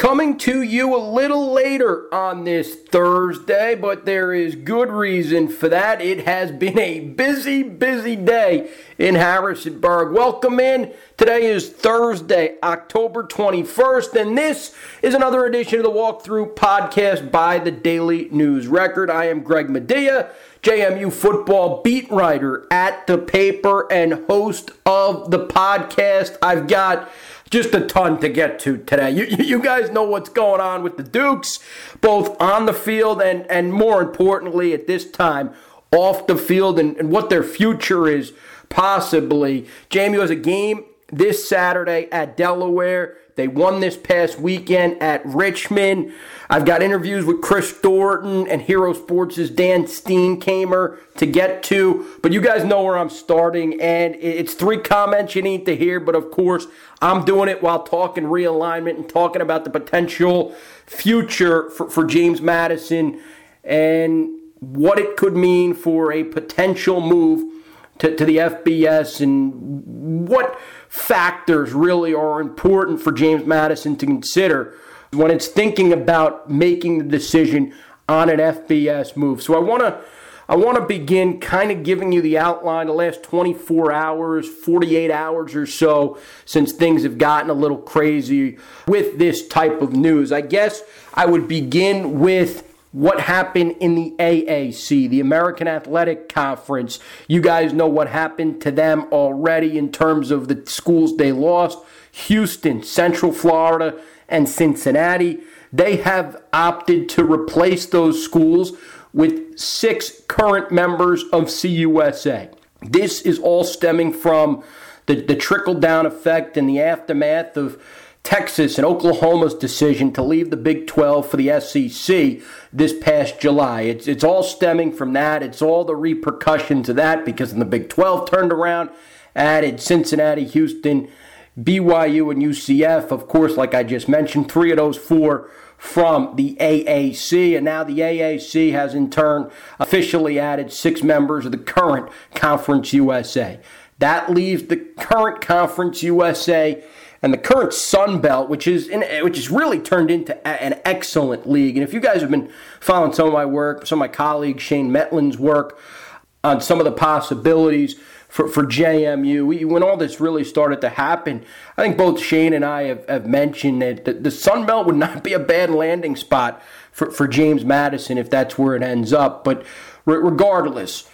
Coming to you a little later on this Thursday, but there is good reason for that. It has been a busy, busy day in Harrisonburg. Welcome in. Today is Thursday, October 21st, and this is another edition of the Walkthrough podcast by the Daily News Record. I am Greg Madia, JMU football beat writer at the paper and host of the podcast. I've got just a ton to get to today. You, you guys know what's going on with the Dukes, both on the field and, and more importantly at this time, off the field and, and what their future is possibly. JMU has a game this Saturday at Delaware. They won this past weekend at Richmond. I've got interviews with Kris Thornton and Hero Sports' Dan Steenkamer to get to, but you guys know where I'm starting, and it's three comments you need to hear, but of course, I'm doing it while talking realignment and talking about the potential future for, for James Madison and what it could mean for a potential move to, to the FBS and what factors really are important for James Madison to consider when it's thinking about making the decision on an FBS move. So I want to I want to begin kind of giving you the outline the last 24 hours, 48 hours or so since things have gotten a little crazy with this type of news. I guess I would begin with what happened in the AAC, the American Athletic Conference. You guys know what happened to them already in terms of the schools they lost Houston, Central Florida, and Cincinnati. They have opted to replace those schools with six current members of CUSA. This is all stemming from the, the trickle down effect and the aftermath of Texas and Oklahoma's decision to leave the Big 12 for the SEC this past July. It's, it's all stemming from that. It's all the repercussions of that because when the Big 12 turned around, added Cincinnati, Houston, BYU, and UCF. Of course, like I just mentioned, three of those four from the AAC, and now the AAC has in turn officially added six members of the current Conference USA. That leaves the current Conference USA and the current Sun Belt, which is in, which has really turned into a, an excellent league. And if you guys have been following some of my work, some of my colleagues, Shane Mettlen's work on some of the possibilities for, for JMU, we, when all this really started to happen, I think both Shane and I have, have mentioned that the, the Sun Belt would not be a bad landing spot for, for James Madison if that's where it ends up. But regardless,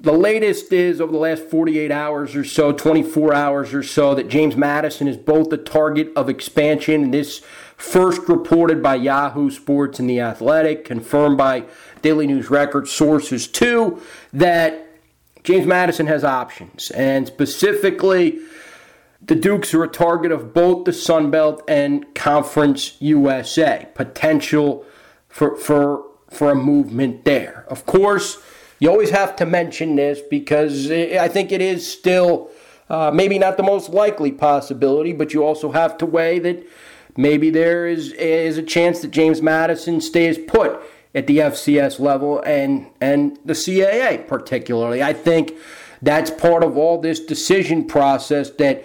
the latest is over the last 48 hours or so, 24 hours or so, that James Madison is both the target of expansion. And this first reported by Yahoo Sports and The Athletic, confirmed by Daily News Record sources too, that James Madison has options. And specifically, the Dukes are a target of both the Sun Belt and Conference USA. Potential for, for, for a movement there. Of course, you always have to mention this because I think it is still uh, maybe not the most likely possibility, but you also have to weigh that maybe there is, is a chance that James Madison stays put at the FCS level and, and the CAA particularly. I think that's part of all this decision process that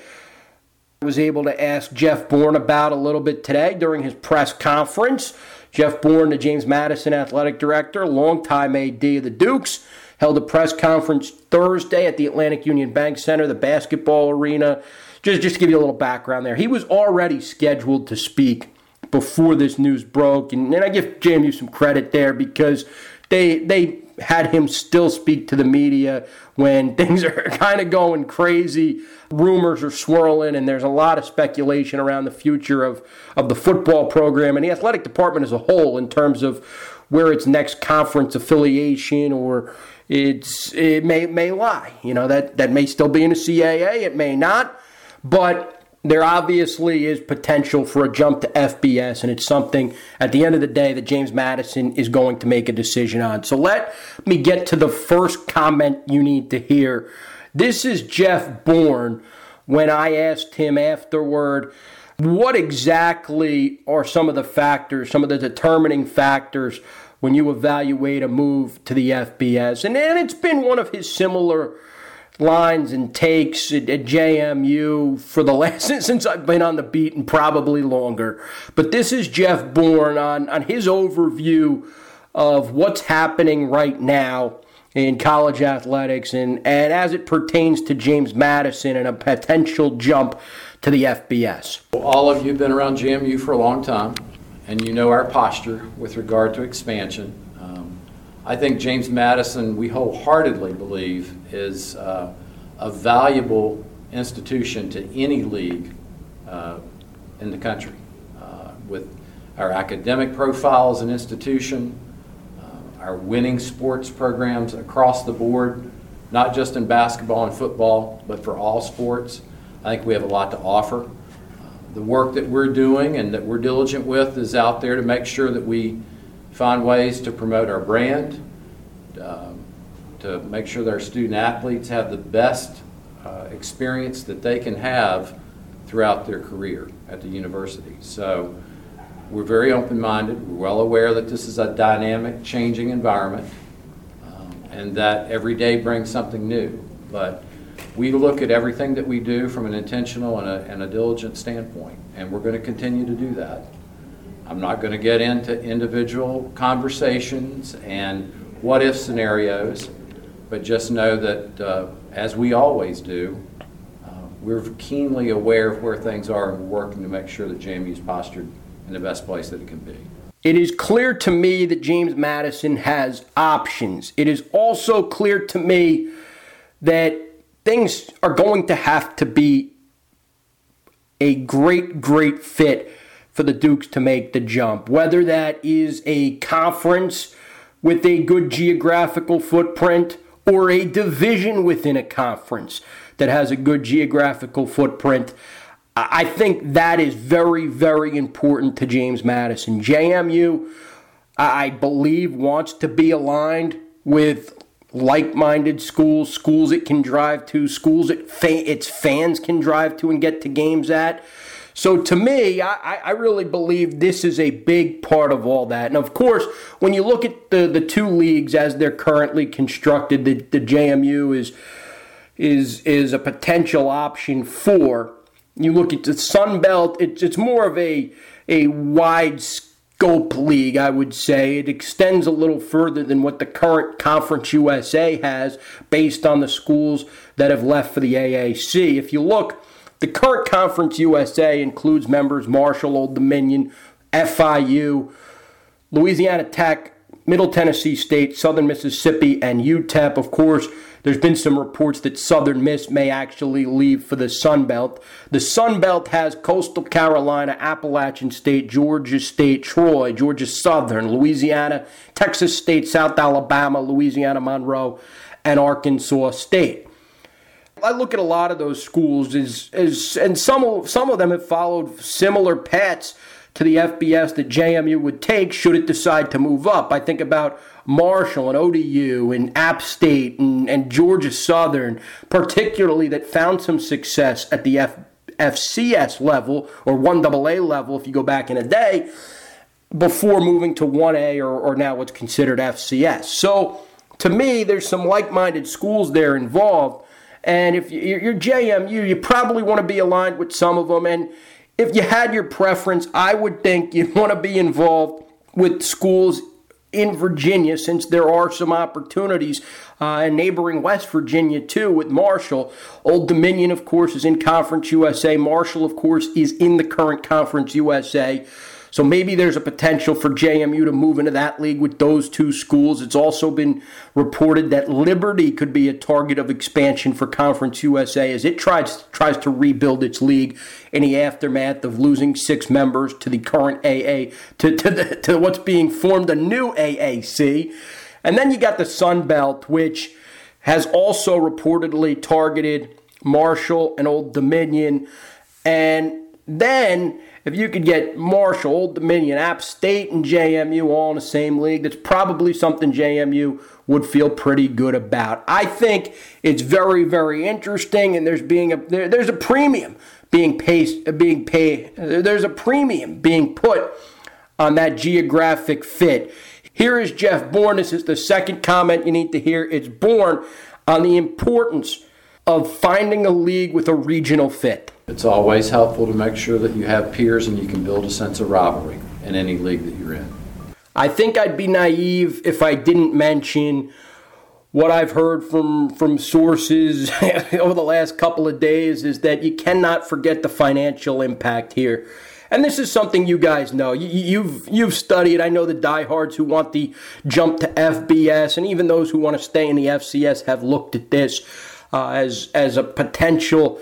I was able to ask Jeff Bourne about a little bit today during his press conference. Jeff Bourne, the James Madison athletic director, longtime AD of the Dukes, held a press conference Thursday at the Atlantic Union Bank Center, the basketball arena. Just, just to give you a little background there, he was already scheduled to speak before this news broke, and, and I give JMU some credit there because they they had him still speak to the media when things are kind of going crazy. Rumors are swirling, and there's a lot of speculation around the future of, of the football program and the athletic department as a whole in terms of where its next conference affiliation or it's it may may lie. You know that that may still be in the CAA, it may not, but there obviously is potential for a jump to FBS, and it's something at the end of the day that James Madison is going to make a decision on. So let me get to the first comment you need to hear. This is Jeff Bourne when I asked him afterward. What exactly are some of the factors, some of the determining factors when you evaluate a move to the FBS? And, and it's been one of his similar lines and takes at, at, JMU for the last since I've been on the beat and probably longer. But this is Jeff Bourne on, on his overview of what's happening right now in college athletics and, and as it pertains to James Madison and a potential jump to the FBS. All of you have been around JMU for a long time, and you know our posture with regard to expansion. I think James Madison, we wholeheartedly believe, is uh, a valuable institution to any league uh, in the country. Uh, with our academic profile as an institution, uh, our winning sports programs across the board, not just in basketball and football, but for all sports. I think we have a lot to offer. The work that we're doing and that we're diligent with is out there to make sure that we find ways to promote our brand, um, to make sure that our student athletes have the best uh, experience that they can have throughout their career at the university. So we're very open minded. We're well aware that this is a dynamic, changing environment um, and that every day brings something new. But we look at everything that we do from an intentional and a, and a diligent standpoint, and we're going to continue to do that. I'm not going to get into individual conversations and what if scenarios, but just know that uh, as we always do, uh, we're keenly aware of where things are and we're working to make sure that JMU is postured in the best place that it can be. It is clear to me that James Madison has options. It is also clear to me that things are going to have to be a great, great fit for the Dukes to make the jump. Whether that is a conference with a good geographical footprint or a division within a conference that has a good geographical footprint. I think that is very, very important to James Madison. JMU, I believe, wants to be aligned with like minded schools, schools it can drive to, schools it fa- its fans can drive to and get to games at. So to me, I, I really believe this is a big part of all that. And of course, when you look at the, the two leagues as they're currently constructed, the, the JMU is is is a potential option for. You look at the Sun Belt, it's it's more of a a wide scope league, I would say. It extends a little further than what the current Conference USA has based on the schools that have left for the AAC. If you look, the current Conference USA includes members Marshall, Old Dominion, FIU, Louisiana Tech, Middle Tennessee State, Southern Mississippi, and UTEP. Of course, there's been some reports that Southern Miss may actually leave for the Sun Belt. The Sun Belt has Coastal Carolina, Appalachian State, Georgia State, Troy, Georgia Southern, Louisiana, Texas State, South Alabama, Louisiana Monroe, and Arkansas State. I look at a lot of those schools as, as and some of, some of them have followed similar paths to the FBS that JMU would take should it decide to move up. I think about Marshall and ODU and App State and, and Georgia Southern, particularly that found some success at the F, FCS level or 1AA level if you go back in a day before moving to 1A or, or now what's considered FCS. So to me, there's some like minded schools there involved. And if you're JMU, you probably want to be aligned with some of them. And if you had your preference, I would think you'd want to be involved with schools in Virginia since there are some opportunities uh, in neighboring West Virginia too with Marshall. Old Dominion, of course, is in Conference USA. Marshall, of course, is in the current Conference USA. So maybe there's a potential for JMU to move into that league with those two schools. It's also been reported that Liberty could be a target of expansion for Conference USA as it tries tries to rebuild its league in the aftermath of losing six members to the current AA to to, the, to what's being formed a new AAC. And then you got the Sun Belt, which has also reportedly targeted Marshall and Old Dominion. And then if you could get Marshall, Old Dominion, App State, and JMU all in the same league, that's probably something JMU would feel pretty good about. I think it's very, very interesting, and there's being a there, there's a premium being paid being paid. There's a premium being put on that geographic fit. Here is Jeff Bourne. This is the second comment you need to hear. It's Bourne on the importance of finding a league with a regional fit? It's always helpful to make sure that you have peers and you can build a sense of rivalry in any league that you're in. I think I'd be naive if I didn't mention what I've heard from from sources over the last couple of days is that you cannot forget the financial impact here. And this is something you guys know. You, have you've studied. I know the diehards who want the jump to FBS, and even those who want to stay in the FCS have looked at this uh, as as a potential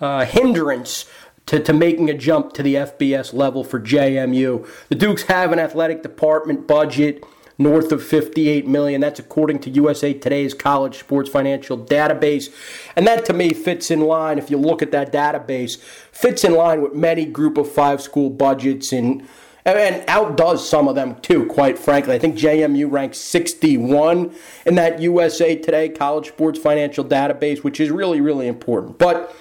uh, hindrance to, to making a jump to the FBS level for JMU. The Dukes have an athletic department budget north of 58 million. That's according to USA Today's college sports financial database. And that to me fits in line, if you look at that database, fits in line with many group of five school budgets and and outdoes some of them too, quite frankly. I think JMU ranks 61 in that USA Today college sports financial database, which is really, really important. But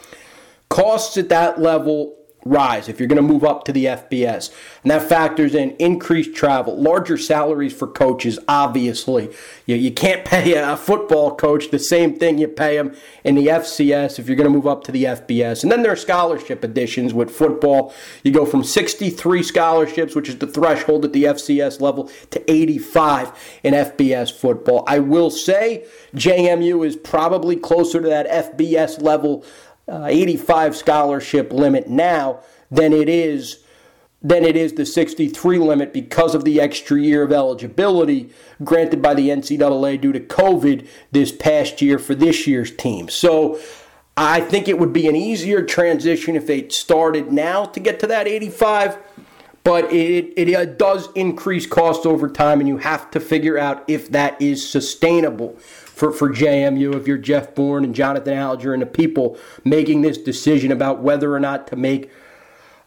costs at that level rise if you're going to move up to the FBS. And that factors in increased travel, larger salaries for coaches, obviously. You, you can't pay a football coach the same thing you pay him in the FCS if you're going to move up to the FBS. And then there are scholarship additions with football. You go from 63 scholarships, which is the threshold at the FCS level, to 85 in FBS football. I will say JMU is probably closer to that FBS level uh, 85 scholarship limit now than it is than it is the 63 limit because of the extra year of eligibility granted by the NCAA due to COVID this past year for this year's team. So I think it would be an easier transition if they started now to get to that 85, but it, it does increase cost over time, and you have to figure out if that is sustainable for, for JMU if you're Jeff Bourne and Jonathan Alger and the people making this decision about whether or not to make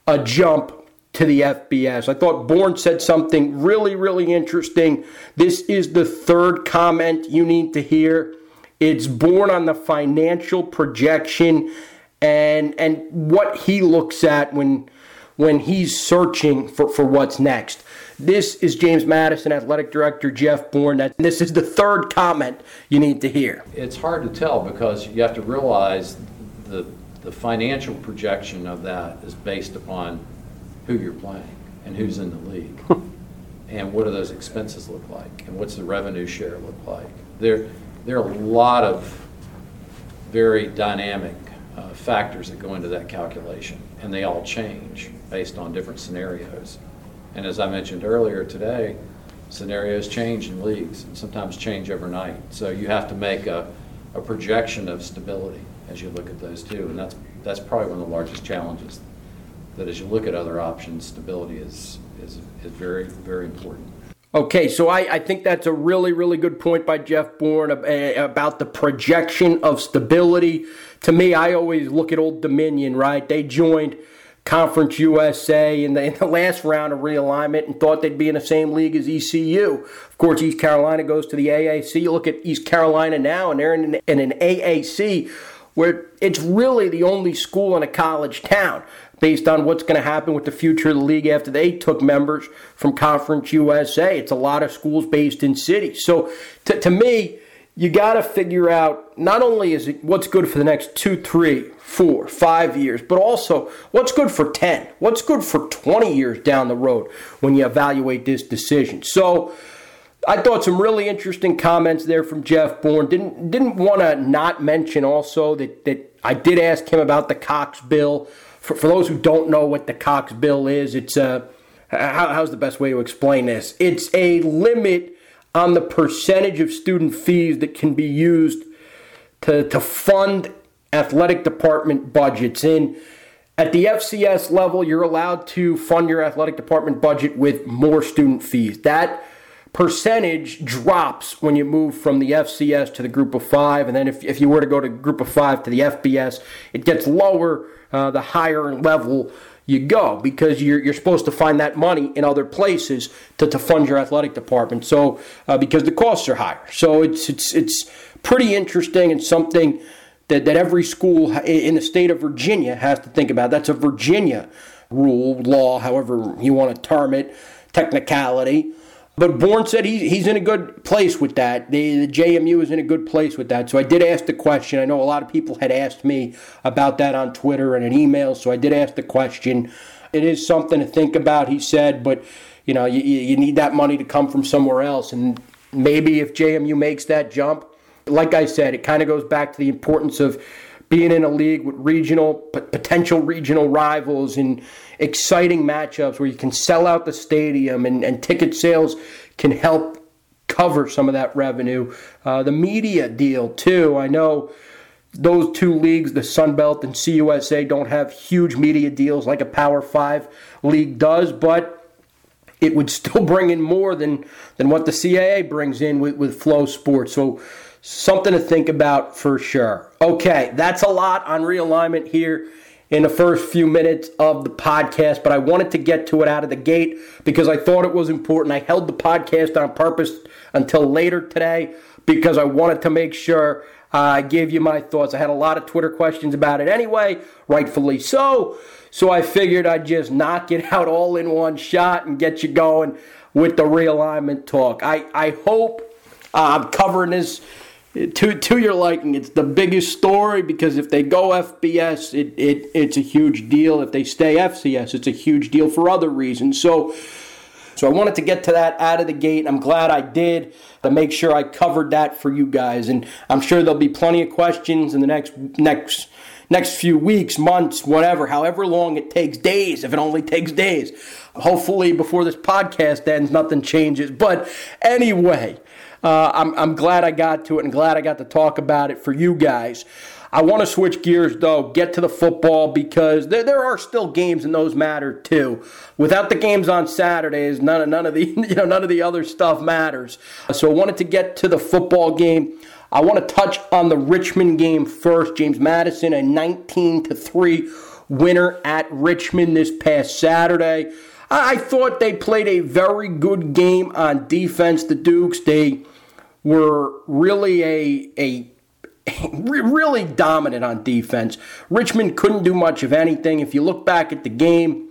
a jump to the FBS. I thought Bourne said something really, really interesting. This is the third comment you need to hear. It's Bourne on the financial projection and and what he looks at when when he's searching for, for what's next. This is James Madison, Athletic Director Jeff Bourne. This is the third comment you need to hear. It's hard to tell because you have to realize the, the financial projection of that is based upon who you're playing and who's in the league. and what do those expenses look like? And what's the revenue share look like? There, there are a lot of very dynamic uh, factors that go into that calculation, and they all change based on different scenarios. And as I mentioned earlier today, scenarios change in leagues and sometimes change overnight. So you have to make a, a projection of stability as you look at those two. And that's, that's probably one of the largest challenges that as you look at other options, stability is, is, is very, very important. Okay, so I, I think that's a really, really good point by Jeff Bourne eh, about the projection of stability. To me, I always look at Old Dominion, right? They joined Conference USA in the, in the last round of realignment and thought they'd be in the same league as ECU. Of course, East Carolina goes to the AAC. You look at East Carolina now, and they're in an, in an AAC where it's really the only school in a college town based on what's going to happen with the future of the league after they took members from Conference USA. It's a lot of schools based in cities. So to, to me, you got to figure out not only is it what's good for the next two, three, four, five years, but also what's good for 10, what's good for 20 years down the road when you evaluate this decision. So I thought some really interesting comments there from Jeff Bourne. Didn't didn't want to not mention also that, that I did ask him about the Cox bill. For, for those who don't know what the Cox bill is, it's a how, how's the best way to explain this? It's a limit on the percentage of student fees that can be used to, to fund athletic department budgets. And at the FCS level, you're allowed to fund your athletic department budget with more student fees. That percentage drops when you move from the FCS to the group of five. And then if, if you were to go to group of five to the FBS, it gets lower uh, the higher level you go because you're, you're supposed to find that money in other places to, to fund your athletic department. So uh, because the costs are higher, so it's it's it's pretty interesting and something that that every school in the state of Virginia has to think about. That's a Virginia rule, law, however you want to term it, technicality. But Bourne said he's, he's in a good place with that. The, the JMU is in a good place with that. So I did ask the question. I know a lot of people had asked me about that on Twitter and an email. So I did ask the question. It is something to think about, he said, but you know, you, you need that money to come from somewhere else. And maybe if JMU makes that jump, like I said, it kind of goes back to the importance of being in a league with regional potential regional rivals and exciting matchups where you can sell out the stadium and, and ticket sales can help cover some of that revenue. Uh, the media deal too. I know those two leagues, the Sun Belt and CUSA, don't have huge media deals like a Power Five league does, but it would still bring in more than than what the CAA brings in with, with FloSports. So something to think about for sure. Okay, that's a lot on realignment here in the first few minutes of the podcast, but I wanted to get to it out of the gate because I thought it was important. I held the podcast on purpose until later today because I wanted to make sure I gave you my thoughts. I had a lot of Twitter questions about it anyway, rightfully so. So I figured I'd just knock it out all in one shot and get you going with the realignment talk. I, I hope uh, I'm covering this to to your liking. It's the biggest story because if they go FBS, it, it it's a huge deal. If they stay FCS, it's a huge deal for other reasons. So. So I wanted to get to that out of the gate. I'm glad I did to make sure I covered that for you guys. And I'm sure there'll be plenty of questions in the next next next few weeks, months, whatever, however long it takes, days, if it only takes days. Hopefully before this podcast ends, nothing changes. But anyway, uh, I'm, I'm glad I got to it and glad I got to talk about it for you guys. I want to switch gears though, get to the football because there, there are still games and those matter too. Without the games on Saturdays, none of none of the you know none of the other stuff matters. So I wanted to get to the football game. I want to touch on the Richmond game first. James Madison, a 19 to 3 winner at Richmond this past Saturday. I thought they played a very good game on defense. The Dukes, they were really a, a really dominant on defense. Richmond couldn't do much of anything. If you look back at the game,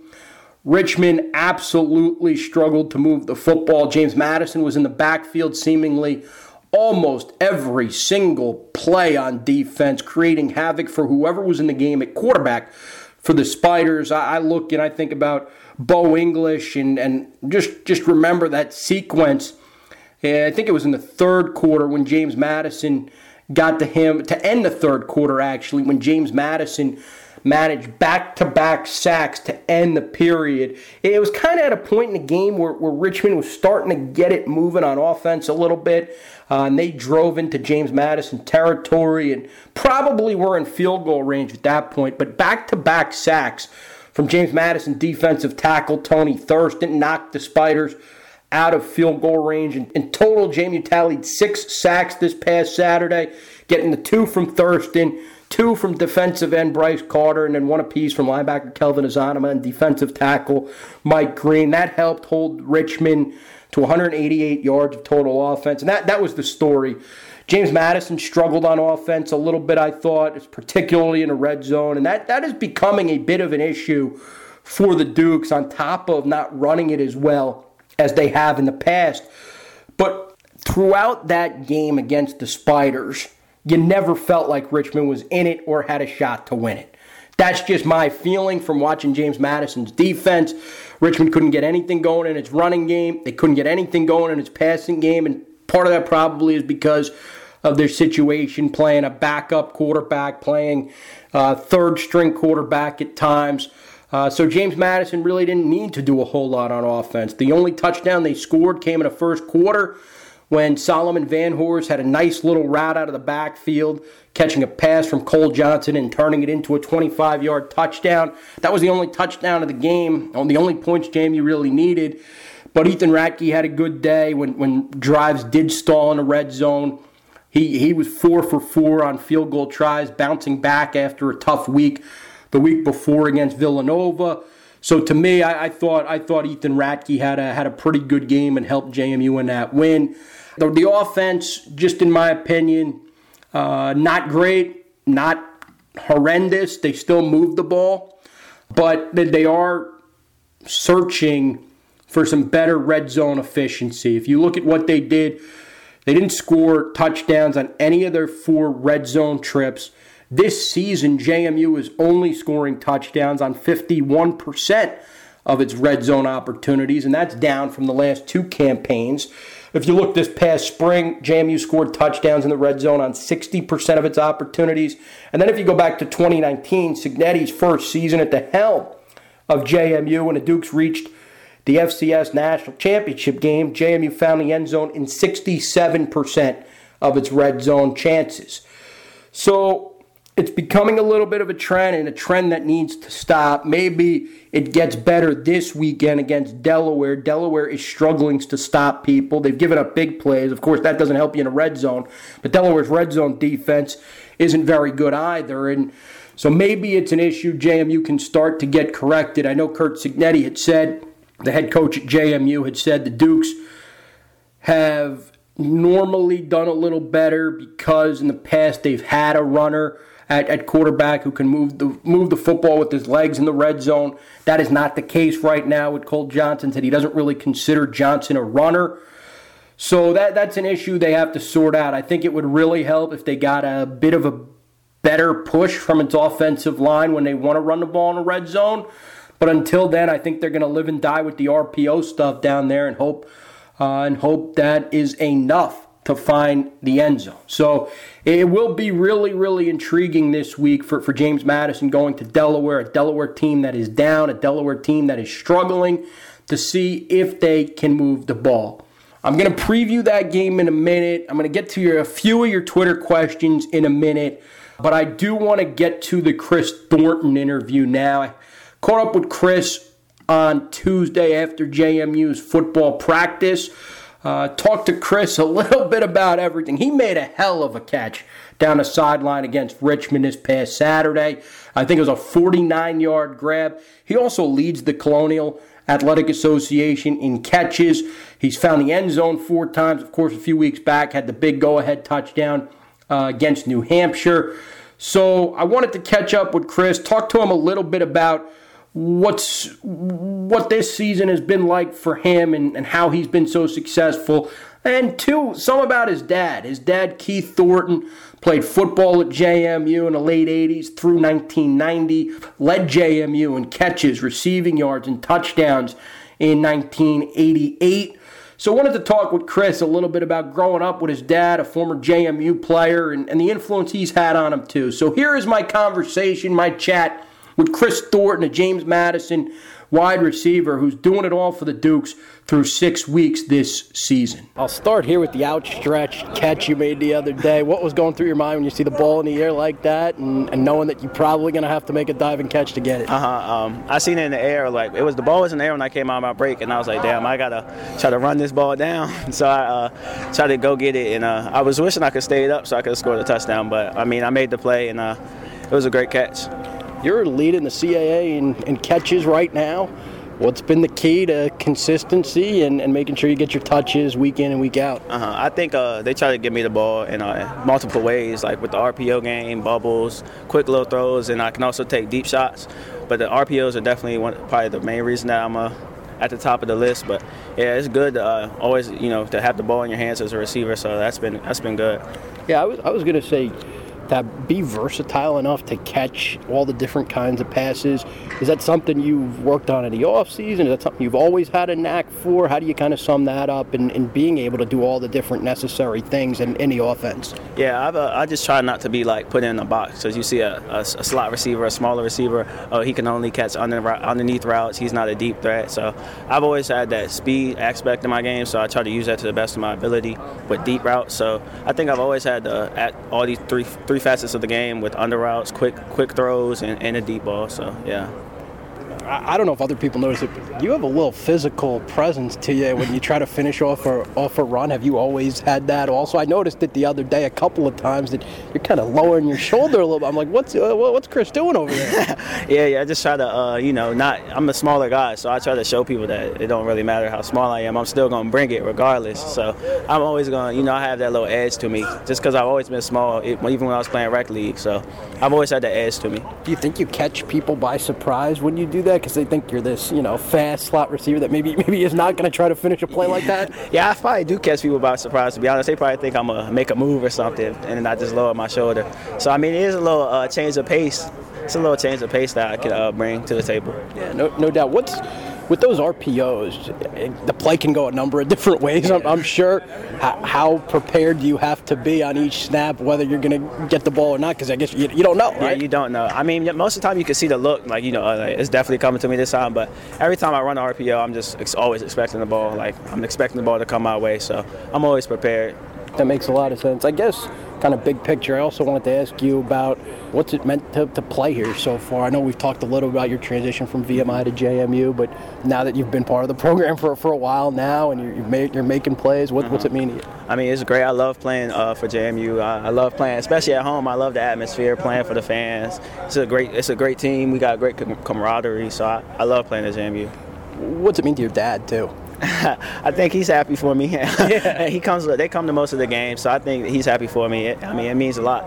Richmond absolutely struggled to move the football. James Madison was in the backfield seemingly almost every single play on defense, creating havoc for whoever was in the game at quarterback for the Spiders. I, look and I think about Bo English and, and just, just remember that sequence. I think it was in the third quarter when James Madison got to him to end the third quarter actually when James Madison managed back to back sacks to end the period. It was kind of at a point in the game where, where Richmond was starting to get it moving on offense a little bit. Uh, and they drove into James Madison territory and probably were in field goal range at that point. But back to back sacks from James Madison defensive tackle Tony Thurston knocked the Spiders out of field goal range. In, in total, JMU tallied six sacks this past Saturday, getting the two from Thurston, two from defensive end Bryce Carter, and then one apiece from linebacker Kelvin Azanama and defensive tackle Mike Green. That helped hold Richmond to 188 yards of total offense, and that, that was the story. James Madison struggled on offense a little bit, I thought, particularly in the red zone, and that, that is becoming a bit of an issue for the Dukes on top of not running it as well as they have in the past. But throughout that game against the Spiders, you never felt like Richmond was in it or had a shot to win it. That's just my feeling from watching James Madison's defense. Richmond couldn't get anything going in its running game. They couldn't get anything going in its passing game. And part of that probably is because of their situation, playing a backup quarterback, playing uh, third string quarterback at times. Uh, so James Madison really didn't need to do a whole lot on offense. The only touchdown they scored came in the first quarter when Solomon Vanhorse had a nice little route out of the backfield, catching a pass from Cole Johnson and turning it into a 25 yard touchdown. That was the only touchdown of the game, the only points JMU really needed. But Ethan Ratke had a good day when, when drives did stall in the red zone. He, he was four for four on field goal tries, bouncing back after a tough week the week before against Villanova. So to me, I, I, thought I thought Ethan Ratke had a had a pretty good game and helped JMU in that win. The, the offense, just in my opinion, uh, not great, not horrendous. They still move the ball, but they are searching for some better red zone efficiency. If you look at what they did, they didn't score touchdowns on any of their four red zone trips. This season, JMU is only scoring touchdowns on 51% of its red zone opportunities, and that's down from the last two campaigns. If you look this past spring, JMU scored touchdowns in the red zone on 60% of its opportunities. And then if you go back to 2019, Cignetti's first season at the helm of JMU when the Dukes reached the FCS National Championship game, JMU found the end zone in 67% of its red zone chances. So it's becoming a little bit of a trend and a trend that needs to stop. Maybe it gets better this weekend against Delaware. Delaware is struggling to stop people. They've given up big plays. Of course, that doesn't help you in a red zone, but Delaware's red zone defense isn't very good either. And so maybe it's an issue JMU can start to get corrected. I know Kurt Cignetti had said, the head coach at JMU had said the Dukes have normally done a little better because in the past they've had a runner at, at quarterback who can move the move the football with his legs in the red zone. That is not the case right now with Cole Johnson. Said he doesn't really consider Johnson a runner. So that that's an issue they have to sort out. I think it would really help if they got a bit of a better push from its offensive line when they want to run the ball in the red zone. But until then, I think they're going to live and die with the RPO stuff down there and hope uh, and hope that is enough to find the end zone. So it will be really, really intriguing this week for, for James Madison going to Delaware, a Delaware team that is down, a Delaware team that is struggling to see if they can move the ball. I'm going to preview that game in a minute. I'm going to get to your, a few of your Twitter questions in a minute, but I do want to get to the Kris Thornton interview now. Caught up with Kris on Tuesday after JMU's football practice. Uh, talked to Kris a little bit about everything. He made a hell of a catch down the sideline against Richmond this past Saturday. I think it was a 49 yard grab. He also leads the Colonial Athletic Association in catches. He's found the end zone four times. Of course, a few weeks back, had the big go ahead touchdown uh, against New Hampshire. So I wanted to catch up with Kris, talk to him a little bit about what's what this season has been like for him and, and how he's been so successful. And two, some about his dad. His dad, Keith Thornton, played football at JMU in the late 80s through 1990, led JMU in catches, receiving yards, and touchdowns in 1988. So I wanted to talk with Kris a little bit about growing up with his dad, a former JMU player, and, and the influence he's had on him too. So here is my conversation, my chat with Kris Thornton a James Madison, wide receiver, who's doing it all for the Dukes through six weeks this season. I'll start here with the outstretched catch you made the other day. What was going through your mind when you see the ball in the air like that and, and knowing that you're probably going to have to make a diving catch to get it? Uh huh. Um, I seen it in the air. Like, it was the ball was in the air when I came out of my break, and I was like, damn, I got to try to run this ball down. So I uh, tried to go get it, and uh, I was wishing I could stay it up so I could have scored a touchdown. But, I mean, I made the play, and uh, it was a great catch. You're leading the CAA in, in catches right now. What's been the key to consistency and, and making sure you get your touches week in and week out? Uh-huh. I think uh, they try to give me the ball in uh, multiple ways, like with the RPO game, bubbles, quick little throws, and I can also take deep shots. But the RPOs are definitely one, probably the main reason that I'm uh, at the top of the list. But yeah, it's good to uh, always you know to have the ball in your hands as a receiver. So that's been that's been good. Yeah, I was I was gonna say that be versatile enough to catch all the different kinds of passes. Is that something you've worked on in the off season? Is that something you've always had a knack for? How do you kind of sum that up and, in being able to do all the different necessary things in, in the offense? Yeah, I've, uh, I just try not to be like put in a box. So you see a, a, a, slot receiver, a smaller receiver, oh, he can only catch under, underneath routes. He's not a deep threat. So I've always had that speed aspect in my game. So I try to use that to the best of my ability with deep routes. So I think I've always had uh, at all these three three facets of the game with under routes, quick quick throws, and, and a deep ball. So yeah. I don't know if other people notice it, but you have a little physical presence to you when you try to finish off a off a run. Have you always had that? Also, I noticed it the other day a couple of times that you're kind of lowering your shoulder a little bit. I'm like, what's uh, what's Kris doing over there? yeah, yeah. I just try to, uh, you know, not. I'm a smaller guy, so I try to show people that it don't really matter how small I am. I'm still gonna bring it regardless. So I'm always gonna, you know, I have that little edge to me, just because I've always been small, even when I was playing rec league. So I've always had that edge to me. Do you think you catch people by surprise when you do that? Because they think you're this, you know, fast slot receiver that maybe maybe is not going to try to finish a play like that? yeah, I probably do catch people by surprise. To be honest, they probably think I'm gonna make a move or something, and then I just lower my shoulder. So I mean, it is a little uh, change of pace. It's a little change of pace that I can uh, bring to the table. Yeah, no, no doubt. What's with those RPOs, the play can go a number of different ways. I'm, I'm sure. How, how, prepared do you have to be on each snap, whether you're going to get the ball or not? Because I guess you, you, don't know, right? Yeah, you don't know. I mean, most of the time you can see the look, like you know, uh, like, it's definitely coming to me this time. But every time I run an RPO, I'm just ex- always expecting the ball. Like I'm expecting the ball to come my way, so I'm always prepared. That makes a lot of sense. I guess kind of big picture, I also wanted to ask you about what's it meant to, to play here so far. I know we've talked a little about your transition from VMI to JMU, but now that you've been part of the program for, for a while now and you're, you're, make, you're making plays, what, uh-huh. what's it mean to you? I mean, it's great. I love playing uh, for JMU. I, I, love playing, especially at home. I love the atmosphere, playing for the fans. It's a great, it's a great team. We got great camaraderie, so I, I love playing at JMU. What's it mean to your dad too? I think he's happy for me. yeah. he comes. They come to most of the games, so I think he's happy for me. I mean, it means a lot.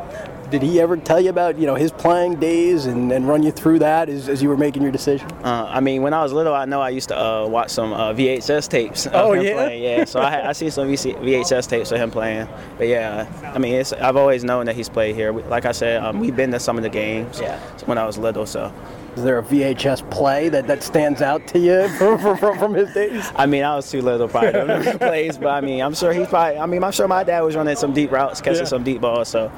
Did he ever tell you about you know his playing days and, and run you through that as, as you were making your decision? Uh, I mean, when I was little, I know I used to uh, watch some uh, VHS tapes. oh yeah, playing. yeah. So I, I see some VHS tapes of him playing. But yeah, I mean, I've always known that he's played here. Like I said, um, we've been to some of the games yeah. when I was little, so is there a VHS play that, that stands out to you from, from, from his days? I mean, I was too little probably to remember plays, but I mean, I'm sure he's probably. I mean, I'm sure my dad was running some deep routes, catching yeah. some deep balls. So,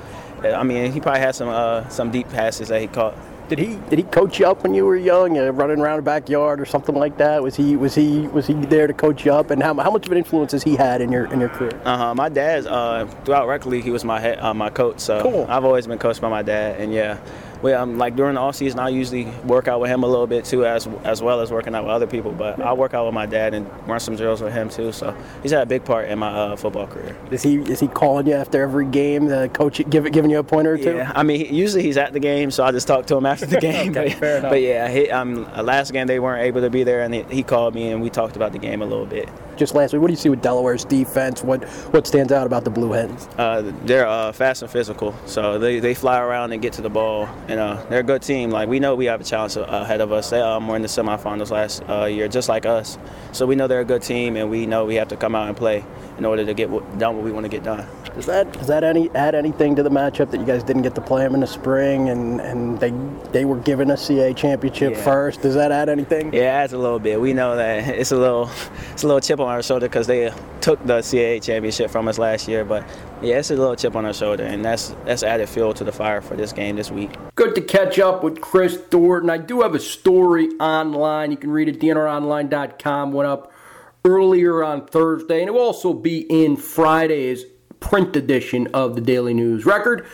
I mean, he probably had some uh, some deep passes that he caught. Did he did he coach you up when you were young, uh, running around the backyard or something like that? Was he was he was he there to coach you up? And how, how much of an influence has he had in your in your career? Uh huh. My dad, uh, throughout rec league, he was my head, uh, my coach. So cool. I've always been coached by my dad, and yeah, we, um, like during the off season, I usually work out with him a little bit too, as as well as working out with other people. But I work out with my dad and run some drills with him too. So he's had a big part in my uh, football career. Is he is he calling you after every game, the coach give, giving you a pointer or two? Yeah, I mean usually he's at the game, so I just talk to him after the game. okay, but, but yeah, he, um, last game they weren't able to be there, and he, he called me and we talked about the game a little bit just last week. What do you see with Delaware's defense? What what stands out about the Blue Hens? Uh, they're uh, fast and physical, so they, they fly around and get to the ball, and uh, they're a good team. Like we know we have a challenge ahead of us. They um, were in the semifinals last uh, year, just like us. So we know they're a good team, and we know we have to come out and play in order to get done what we want to get done. Does that does that any add anything to the matchup that you guys didn't get to play them in the spring and, and they they were given a CAA championship yeah. first? Does that add anything? Yeah, it adds a little bit. We know that it's a little it's a little chip on our shoulder because they took the CAA championship from us last year, but yeah, it's a little chip on our shoulder, and that's that's added fuel to the fire for this game this week. Good to catch up with Kris Thornton. I do have a story online. You can read it dnronline.com. Went up earlier on Thursday, and it will also be in Friday's print edition of the Daily News Record,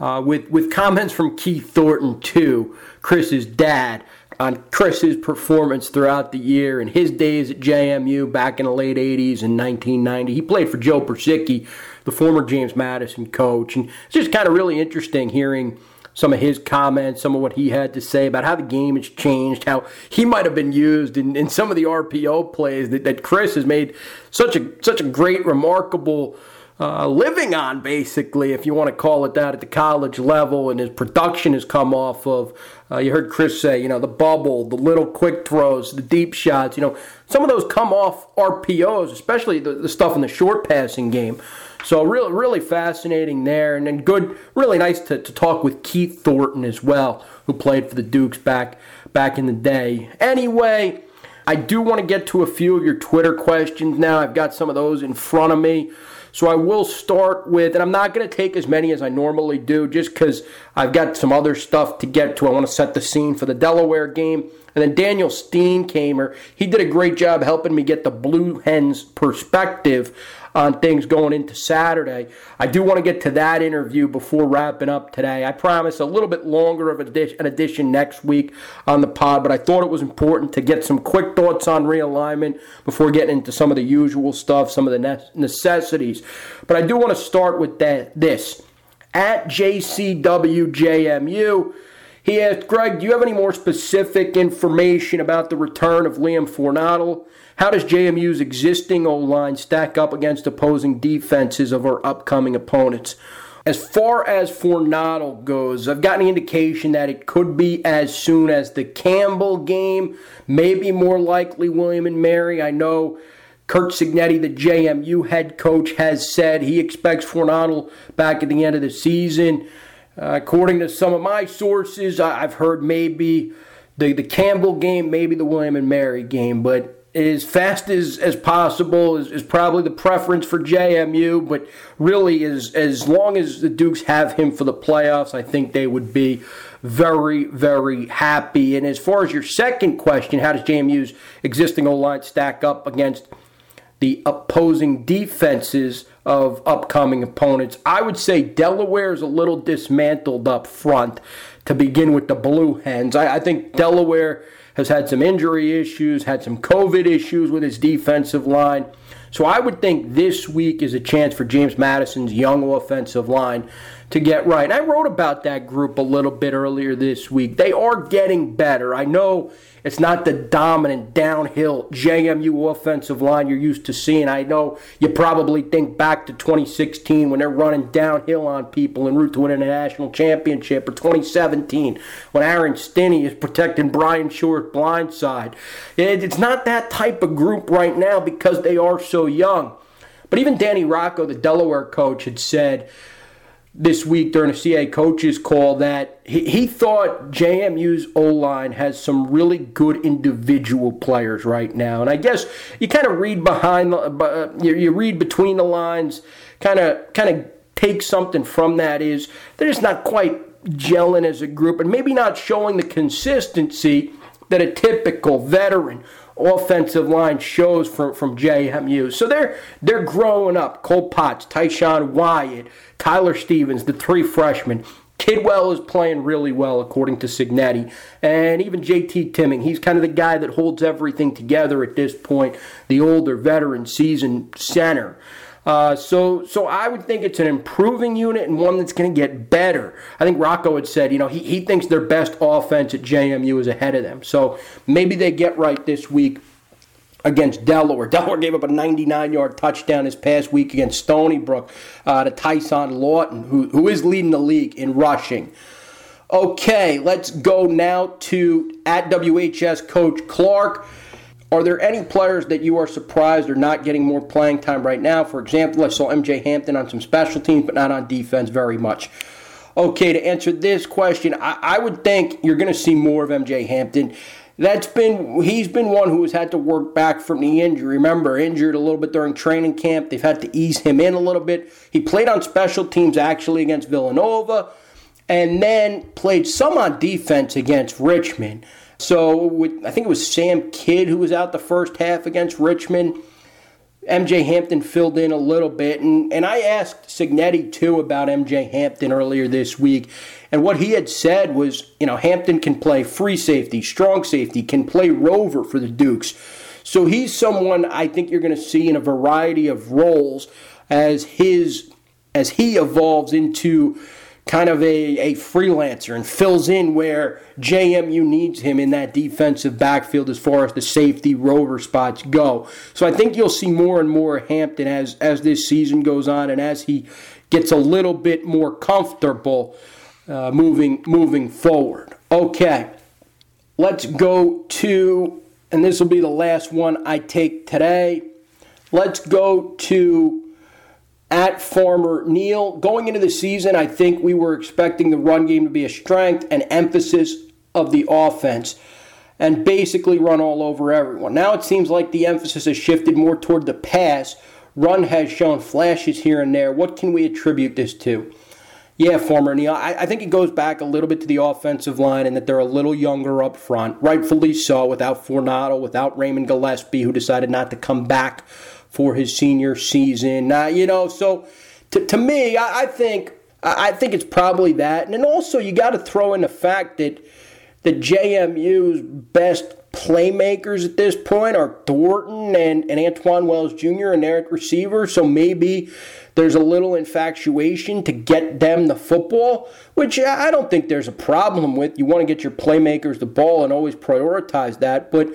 uh, with with comments from Keith Thornton too, Kris's dad, on Kris's performance throughout the year and his days at JMU back in the late '80s and 1990. He played for Joe Purzycki, the former James Madison coach, and it's just kind of really interesting hearing some of his comments, some of what he had to say about how the game has changed, how he might have been used in, in some of the RPO plays that, that Kris has made such a such a great, remarkable uh, living on, basically, if you want to call it that, at the college level, and his production has come off of. Uh, you heard Kris say, you know, the bubble, the little quick throws, the deep shots. You know, some of those come off RPOs, especially the, the stuff in the short passing game. So really, really fascinating there, and then good, really nice to, to talk with Keith Thornton as well, who played for the Dukes back back in the day. Anyway. I do want to get to a few of your Twitter questions now. I've got some of those in front of me. So I will start with, and I'm not going to take as many as I normally do just because I've got some other stuff to get to. I want to set the scene for the Delaware game. And then Daniel Steenkamer, he did a great job helping me get the Blue Hens perspective on things going into Saturday. I do want to get to that interview before wrapping up today. I promise a little bit longer of an edition next week on the pod, but I thought it was important to get some quick thoughts on realignment before getting into some of the usual stuff, some of the necessities. But I do want to start with that, this. At JCWJMU, he asked, Greg, do you have any more specific information about the return of Liam Fornadel? How does JMU's existing O line stack up against opposing defenses of our upcoming opponents? As far as Fornadel goes, I've gotten an indication that it could be as soon as the Campbell game, maybe more likely William and Mary. I know Kurt Cignetti, the JMU head coach, has said he expects Fornadel back at the end of the season. According to some of my sources, I've heard maybe the, the Campbell game, maybe the William and Mary game, but as fast as, as possible is, is probably the preference for JMU, but really as as long as the Dukes have him for the playoffs, I think they would be very, very happy. And as far as your second question, how does JMU's existing O line stack up against the opposing defenses of upcoming opponents? I would say Delaware is a little dismantled up front to begin with the Blue Hens. I, I think Delaware has had some injury issues, had some COVID issues with his defensive line. So I would think this week is a chance for James Madison's young offensive line to get right. And I wrote about that group a little bit earlier this week. They are getting better. I know it's not the dominant downhill JMU offensive line you're used to seeing. I know you probably think back to 2016 when they're running downhill on people en route to win a national championship, or 2017 when Aaron Stinnie is protecting Bryan Schor's blind side. It's not that type of group right now because they are so young. But even Danny Rocco, the Delaware coach, had said this week during a CA coaches call that he, he thought JMU's O line has some really good individual players right now, and I guess you kind of read behind the, uh, you, you read between the lines, kind of kind of take something from that is they're just not quite gelling as a group, and maybe not showing the consistency that a typical veteran offensive line shows from, from JMU. So they're they're growing up. Cole Potts, Tyshawn Wyatt, Tyler Stevens, the three freshmen. Kidwell is playing really well, according to Cignetti. And even JT Timming, he's kind of the guy that holds everything together at this point, the older veteran seasoned center. Uh, so, so I would think it's an improving unit and one that's going to get better. I think Rocco had said, you know, he, he thinks their best offense at JMU is ahead of them. So maybe they get right this week against Delaware. Delaware gave up a 99 yard touchdown this past week against Stony Brook uh, to Ty Son Lawton, who, who is leading the league in rushing. Okay, let's go now to at WHS Coach Clark. Are there any players that you are surprised are not getting more playing time right now? For example, I saw MJ Hampton on some special teams, but not on defense very much. Okay, to answer this question, I, I would think you're going to see more of MJ Hampton. That's been he's been one who has had to work back from the injury. Remember, injured a little bit during training camp. They've had to ease him in a little bit. He played on special teams actually against Villanova, and then played some on defense against Richmond. So with, I think it was Sam Kidd who was out the first half against Richmond. MJ Hampton filled in a little bit, and, and I asked Cignetti too about MJ Hampton earlier this week, and what he had said was, you know, Hampton can play free safety, strong safety, can play rover for the Dukes. So he's someone I think you're going to see in a variety of roles as his as he evolves into kind of a, a freelancer and fills in where JMU needs him in that defensive backfield as far as the safety rover spots go. So I think you'll see more and more Hampton as as this season goes on and as he gets a little bit more comfortable uh, moving moving forward. Okay, let's go to and this will be the last one I take today. Let's go to at Farmer Neil. Going into the season, I think we were expecting the run game to be a strength and emphasis of the offense and basically run all over everyone. Now it seems like the emphasis has shifted more toward the pass. Run has shown flashes here and there. What can we attribute this to? Yeah, former Neil. I, I, think it goes back a little bit to the offensive line and that they're a little younger up front, rightfully so, without Fornadel, without Raymond Gillespie, who decided not to come back for his senior season. Uh, you know, so to, to me, I, I think I think it's probably that, and then also you got to throw in the fact that the JMU's best playmakers at this point are Thornton and, and Antwane Wells Jr. and their receiver. So maybe there's a little infatuation to get them the football, which I don't think there's a problem with. You want to get your playmakers the ball and always prioritize that. But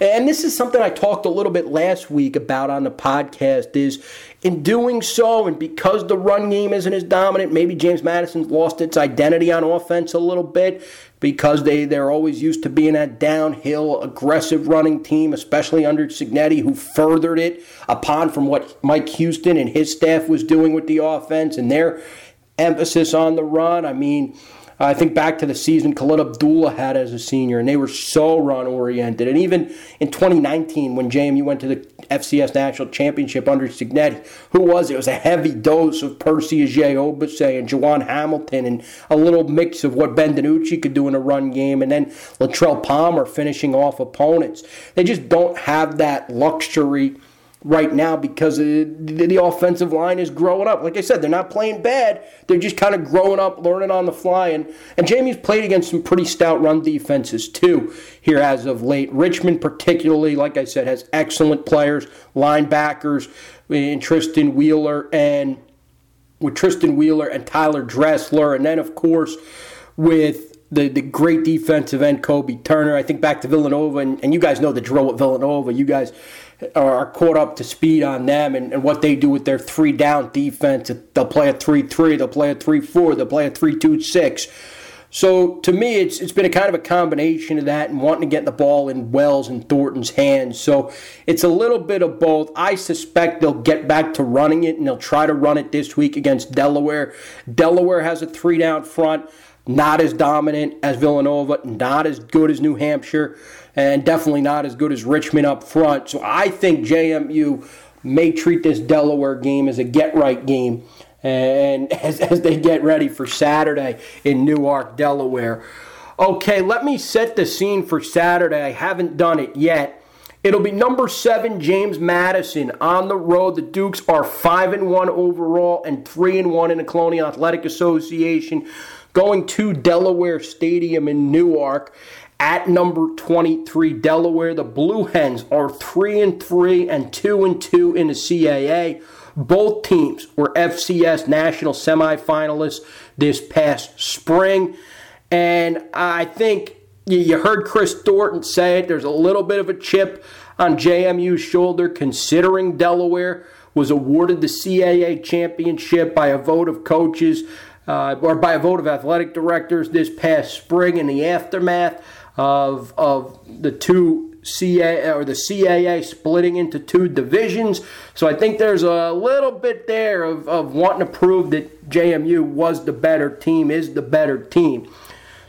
and this is something I talked a little bit last week about on the podcast is in doing so and because the run game isn't as dominant, maybe James Madison's lost its identity on offense a little bit because they, they're always used to being that downhill, aggressive running team, especially under Cignetti, who furthered it upon from what Mike Houston and his staff was doing with the offense and their emphasis on the run. I mean, I think back to the season Khalid Abdullah had as a senior, and they were so run oriented. And even in 2019, when JMU went to the FCS National Championship under Cignetti, who was it? It was a heavy dose of Percy Agyei-Obese and Jawon Hamilton, and a little mix of what Ben DiNucci could do in a run game, and then Latrele Palmer finishing off opponents. They just don't have that luxury right now because the offensive line is growing up. Like I said, they're not playing bad. They're just kind of growing up, learning on the fly. And, and Jamie's played against some pretty stout run defenses, too, here as of late. Richmond, particularly, like I said, has excellent players, linebackers, in Tristan Wheeler and with Tristan Wheeler and Tyler Dressler. And then, of course, with the, the great defensive end Kobe Turner. I think back to Villanova, and, and you guys know the drill at Villanova. You guys are caught up to speed on them and, and what they do with their three down defense. They'll play a 3 3, they'll play a 3 4, they'll play a 3 2 6. So to me, it's it's been a kind of a combination of that and wanting to get the ball in Wells and Thornton's hands. So it's a little bit of both. I suspect they'll get back to running it and they'll try to run it this week against Delaware. Delaware has a three down front, not as dominant as Villanova, not as good as New Hampshire and definitely not as good as Richmond up front. So I think JMU may treat this Delaware game as a get right game and as, as they get ready for Saturday in Newark, Delaware. Okay, let me set the scene for Saturday. I haven't done it yet. It'll be number seven, James Madison on the road. The Dukes are five and one overall and three and one in the Colonial Athletic Association, going to Delaware Stadium in Newark. At number 23, Delaware, the Blue Hens are 3 and 3 and 2 and 2 in the CAA. Both teams were FCS national semifinalists this past spring. And I think you heard Kris Thornton say it. There's a little bit of a chip on JMU's shoulder considering Delaware was awarded the CAA championship by a vote of coaches uh, or by a vote of athletic directors this past spring in the aftermath of of the two CA or the CAA splitting into two divisions. So I think there's a little bit there of, of wanting to prove that JMU was the better team, is the better team.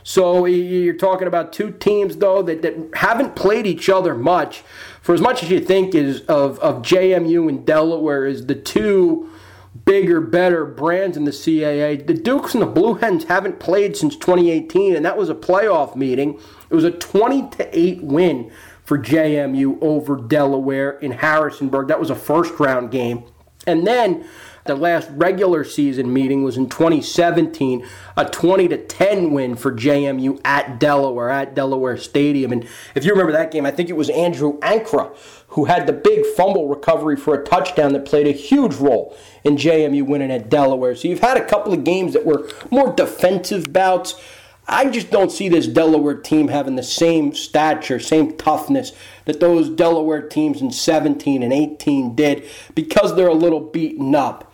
So you're talking about two teams though that, that haven't played each other much. For as much as you think is of, of JMU and Delaware is the two bigger, better brands in the CAA. The Dukes and the Blue Hens haven't played since 2018, and that was a playoff meeting. It was a 20 to 8 win for JMU over Delaware in Harrisonburg. That was a first round game. And then the last regular season meeting was in 2017, a 20 to 10 win for JMU at Delaware, at Delaware Stadium. And if you remember that game, I think it was Andrew Ankrah who had the big fumble recovery for a touchdown that played a huge role in JMU winning at Delaware. So you've had a couple of games that were more defensive bouts. I just don't see this Delaware team having the same stature, same toughness that those Delaware teams in 17 and 18 did because they're a little beaten up.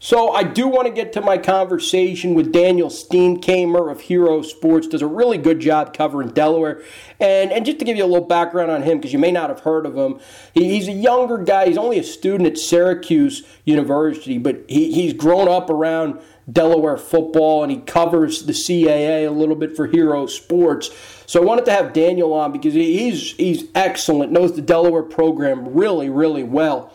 So I do want to get to my conversation with Daniel Steenkamer of Hero Sports. Does a really good job covering Delaware. And, and just to give you a little background on him, because you may not have heard of him, he, he's a younger guy. He's only a student at Syracuse University, but he, he's grown up around Delaware football and he covers the CAA a little bit for Hero Sports. So I wanted to have Daniel on because he's he's excellent, knows the Delaware program really really well.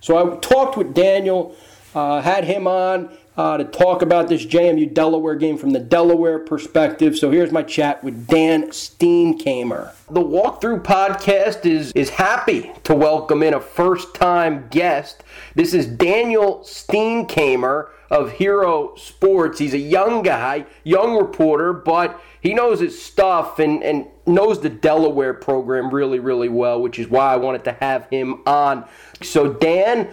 So I talked with Daniel uh, had him on. Uh, to talk about this JMU Delaware game from the Delaware perspective. So here's my chat with Dan Steenkamer. The Walkthrough podcast is, is happy to welcome in a first time guest. This is Daniel Steenkamer of Hero Sports. He's a young guy, young reporter, but he knows his stuff and, and knows the Delaware program really, really well, which is why I wanted to have him on. So, Dan,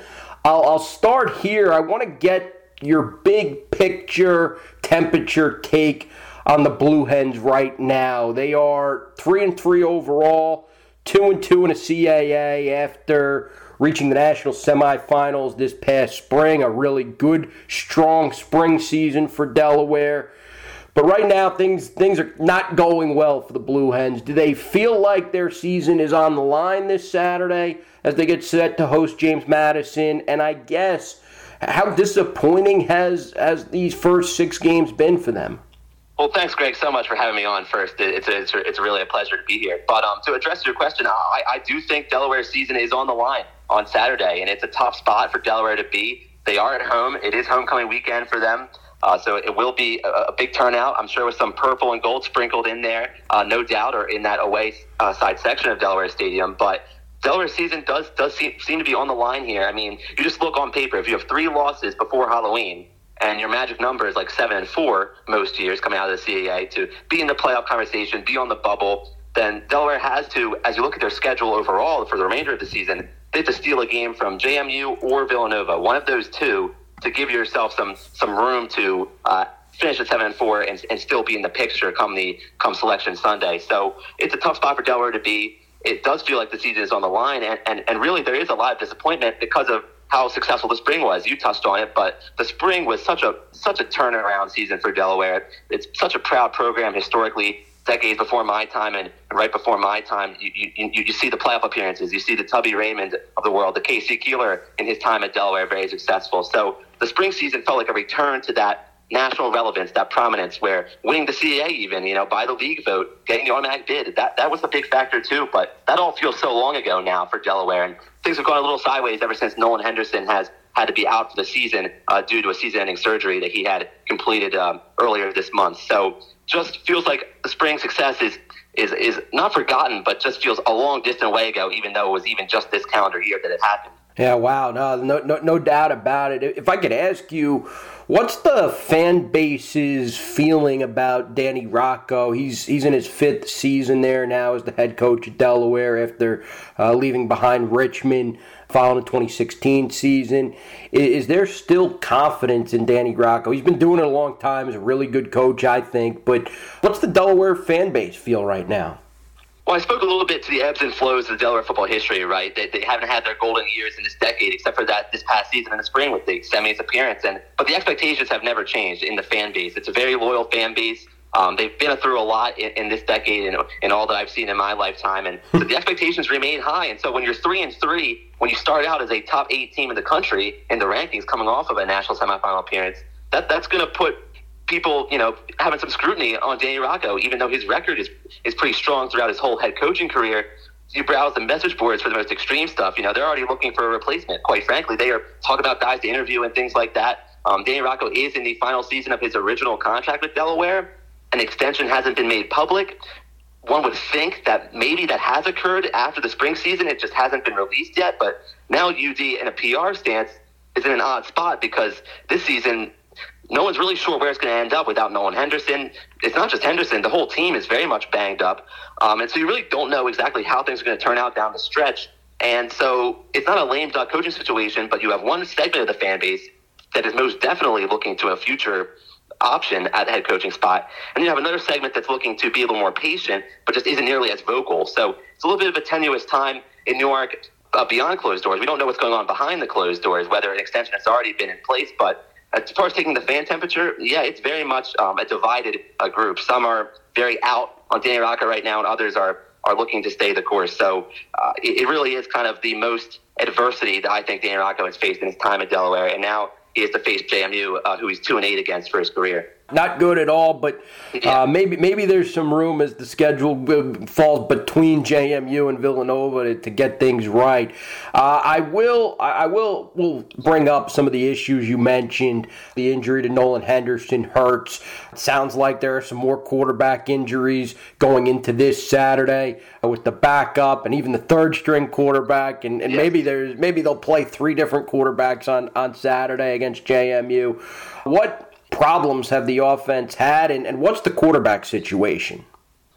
I'll, I'll start here. I want to get your big picture temperature take on the Blue Hens right now. They are three and three overall, two and two in a CAA after reaching the national semifinals this past spring. A really good, strong spring season for Delaware. But right now, things things are not going well for the Blue Hens. Do they feel like their season is on the line this Saturday as they get set to host James Madison? And I guess how disappointing has has these first six games been for them? Well, thanks, Greg, so much for having me on. First, it's a, it's, a, it's really a pleasure to be here. But um, to address your question, I, I do think Delaware's season is on the line on Saturday, and it's a tough spot for Delaware to be. They are at home. It is homecoming weekend for them. Uh, so it will be a, a, big turnout. I'm sure with some purple and gold sprinkled in there, uh, no doubt, or in that away uh, side section of Delaware Stadium. But Delaware's season does does seem, seem to be on the line here. I mean, you just look on paper. If you have three losses before Halloween, and your magic number is like seven and four most years coming out of the CAA to be in the playoff conversation, be on the bubble, then Delaware has to, as you look at their schedule overall for the remainder of the season, they have to steal a game from JMU or Villanova, one of those two, to give yourself some some room to uh, finish at seven and four and, and still be in the picture come the come selection Sunday. So it's a tough spot for Delaware to be it does feel like the season is on the line, and, and, and really there is a lot of disappointment because of how successful the spring was. You touched on it, but the spring was such a such a turnaround season for Delaware. It's such a proud program historically. Decades before my time and right before my time, you, you, you see the playoff appearances. You see the Tubby Raymond of the world, the K.C. Keeler in his time at Delaware, very successful. So the spring season felt like a return to that national relevance, that prominence, where winning the CAA even, you know, by the league vote, getting the automatic bid, that, that was a big factor too. But that all feels so long ago now for Delaware. And things have gone a little sideways ever since Nolan Henderson has had to be out for the season uh, due to a season-ending surgery that he had completed um, earlier this month. So just feels like the spring success is is is not forgotten, but just feels a long distant way ago, even though it was even just this calendar year that it happened. Yeah, wow, no, no, no, no doubt about it. If I could ask you, what's the fan base's feeling about Danny Rocco? He's he's in his fifth season there now as the head coach at Delaware after uh, leaving behind Richmond following the 2016 season. Is, is, there still confidence in Danny Rocco? He's been doing it a long time. He's a really good coach, I think. But what's the Delaware fan base feel right now? Well, I spoke a little bit to the ebbs and flows of Delaware football history, right? They, they haven't had their golden years in this decade, except for that this past season in the spring with the semis appearance. And but the expectations have never changed in the fan base. It's a very loyal fan base. Um, they've been through a lot in, in this decade and, and all that I've seen in my lifetime, and so the expectations remain high. And so when you're three and three, when you start out as a top eight team in the country in the rankings, coming off of a national semifinal appearance, that that's going to put people, you know, having some scrutiny on Danny Rocco, even though his record is is pretty strong throughout his whole head coaching career. You browse the message boards for the most extreme stuff. You know, they're already looking for a replacement. Quite frankly, they are talking about guys to interview and things like that. Um, Danny Rocco is in the final season of his original contract with Delaware. An extension hasn't been made public. One would think that maybe that has occurred after the spring season. It just hasn't been released yet. But now UD in a PR stance is in an odd spot because this season no one's really sure where it's going to end up without Nolan Henderson. It's not just Henderson; the whole team is very much banged up, um, and so you really don't know exactly how things are going to turn out down the stretch. And so it's not a lame duck coaching situation, but you have one segment of the fan base that is most definitely looking to a future option at the head coaching spot, and you have another segment that's looking to be a little more patient, but just isn't nearly as vocal. So it's a little bit of a tenuous time in Newark. Uh, beyond closed doors, we don't know what's going on behind the closed doors, whether an extension has already been in place, but as far as taking the fan temperature, yeah, it's very much um, a divided uh, group. Some are very out on Danny Rocco right now, and others are are looking to stay the course. So uh, it, it, really is kind of the most adversity that I think Danny Rocco has faced in his time at Delaware, and now he has to face JMU, uh, who he's two and eight against for his career. Not good at all. But uh, maybe maybe there's some room as the schedule falls between JMU and Villanova to, to get things right. Uh, I will I will will bring up some of the issues you mentioned. The injury to Nolan Henderson hurts. It sounds like there are some more quarterback injuries going into this Saturday with the backup and even the third string quarterback. And, and yes. maybe there's maybe they'll play three different quarterbacks on on Saturday against JMU. What problems have the offense had, and, and what's the quarterback situation?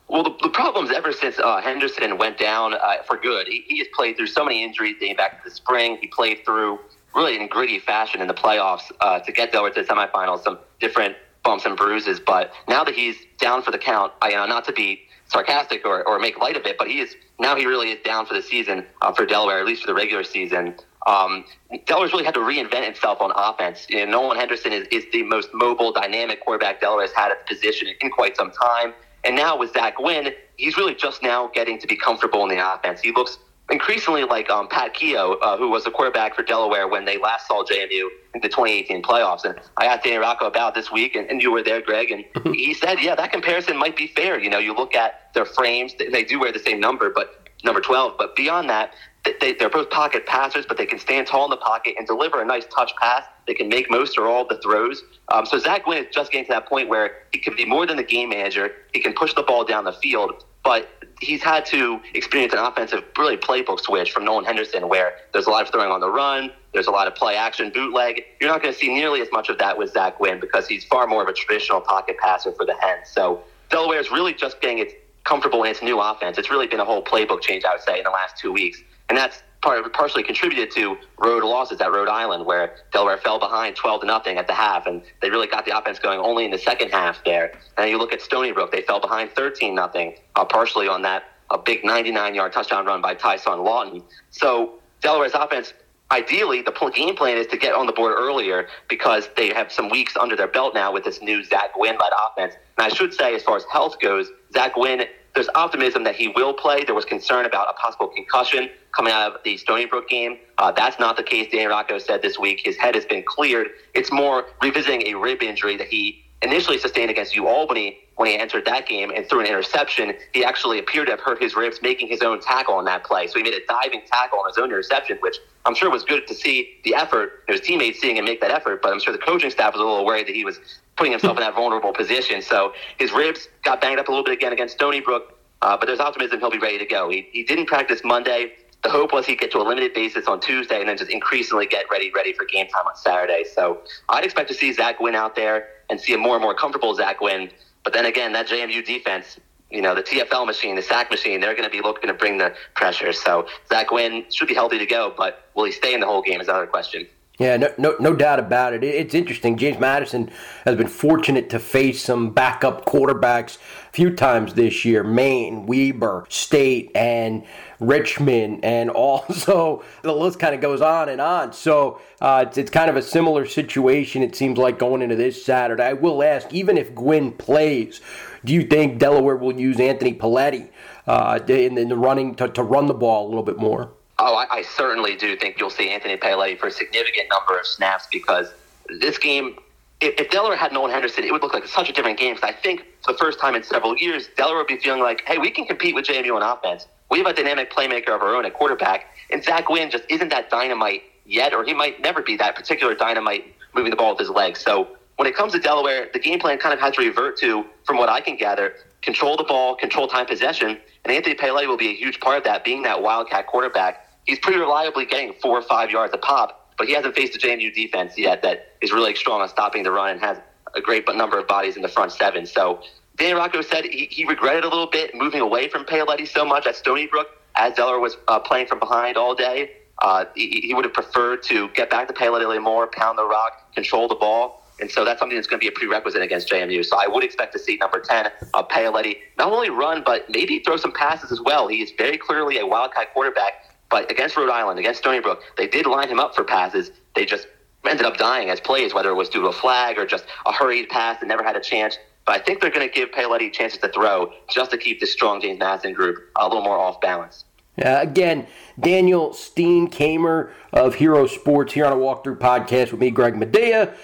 Well, the, the problems ever since uh, Henderson went down uh, for good, he, he has played through so many injuries dating back to the spring. He played through really in gritty fashion in the playoffs uh, to get Delaware to the semifinals, some different bumps and bruises. But now that he's down for the count, I, uh, not to be sarcastic or, or make light of it, but he is now he really is down for the season uh, for Delaware, at least for the regular season. Um, Delaware's really had to reinvent itself on offense. You know, Nolan Henderson is, is the most mobile, dynamic quarterback Delaware has had at the position in quite some time. And now with Zach Gwynn, he's really just now getting to be comfortable in the offense. He looks increasingly like um, Pat Kehoe, uh, who was the quarterback for Delaware when they last saw JMU in the 2018 playoffs. And I asked Danny Rocco about this week, and, and you were there, Greg, and he said, yeah, that comparison might be fair. You know, you look at their frames, they do wear the same number, but number 12. But beyond that, they, they're both pocket passers, but they can stand tall in the pocket and deliver a nice touch pass. They can make most or all the throws. Um, so Zach Gwynn is just getting to that point where he can be more than the game manager. He can push the ball down the field, but he's had to experience an offensive, really playbook switch from Nolan Henderson, where there's a lot of throwing on the run, there's a lot of play action, bootleg. You're not going to see nearly as much of that with Zach Gwynn because he's far more of a traditional pocket passer for the Hens. So Delaware is really just getting its comfortable in its new offense. It's really been a whole playbook change, I would say, in the last two weeks and that's part, partially contributed to road losses at Rhode Island, where Delaware fell behind 12 to nothing at the half, and they really got the offense going only in the second half there. And you look at Stony Brook; they fell behind 13 nothing, uh, partially on that a big 99-yard touchdown run by Ty Son Lawton. So Delaware's offense. Ideally, the game plan is to get on the board earlier because they have some weeks under their belt now with this new Zach Gwynn-led offense. And I should say, as far as health goes, Zach Gwynn there's optimism that he will play. There was concern about a possible concussion coming out of the Stony Brook game. Uh, that's not the case. Danny Rocco said this week his head has been cleared. It's more revisiting a rib injury that he initially sustained against U Albany when he entered that game and threw an interception. He actually appeared to have hurt his ribs making his own tackle on that play. So he made a diving tackle on his own interception, which I'm sure was good to see the effort, his teammates seeing him make that effort, but I'm sure the coaching staff was a little worried that he was putting himself in that vulnerable position. So his ribs got banged up a little bit again against Stony Brook. Uh, but there's optimism he'll be ready to go. He, he didn't practice Monday. The hope was he'd get to a limited basis on Tuesday and then just increasingly get ready ready for game time on Saturday. So I'd expect to see Zach Gwynn out there and see a more and more comfortable Zach Gwynn. But then again, that JMU defense, you know, the TFL machine, the sack machine, they're going to be looking to bring the pressure. So Zach Gwynn should be healthy to go, but will he stay in the whole game is another question. Yeah, no, no, no doubt about it. It's interesting. James Madison has been fortunate to face some backup quarterbacks a few times this year Maine, Weber, State, and Richmond, and also the list kind of goes on and on. So uh, it's, it's kind of a similar situation, it seems like, going into this Saturday. I will ask, even if Gwynn plays, do you think Delaware will use Anthony Paletti uh, in, in the running to, to run the ball a little bit more? Oh, I, I certainly do think you'll see Anthony Pele for a significant number of snaps because this game, if, if Delaware had Nolan Henderson, it would look like such a different game. Because I think for the first time in several years, Delaware would be feeling like, hey, we can compete with JMU on offense. We have a dynamic playmaker of our own at quarterback, and Zach Gwynn just isn't that dynamite yet, or he might never be that particular dynamite moving the ball with his legs. So when it comes to Delaware, the game plan kind of has to revert to, from what I can gather, control the ball, control time possession, and Anthony Pele will be a huge part of that, being that wildcat quarterback he's pretty reliably getting four or five yards a pop, but he hasn't faced a JMU defense yet that is really strong on stopping the run and has a great number of bodies in the front seven. So Danny Rocco said he, he regretted a little bit moving away from Paletti so much at Stony Brook as Zeller was uh, playing from behind all day. Uh, he, he, would have preferred to get back to Paletti more, pound the rock, control the ball. And so that's something that's going to be a prerequisite against JMU. So I would expect to see number 10, uh, Paletti, not only run, but maybe throw some passes as well. He is very clearly a wildcat quarterback but against Rhode Island, against Stony Brook, they did line him up for passes. They just ended up dying as plays, whether it was due to a flag or just a hurried pass and never had a chance. But I think they're going to give Paletti chances to throw just to keep this strong James Madison group a little more off balance. Uh, again, Daniel Steenkamer of Hero Sports here on a walkthrough podcast with me, Greg Madia.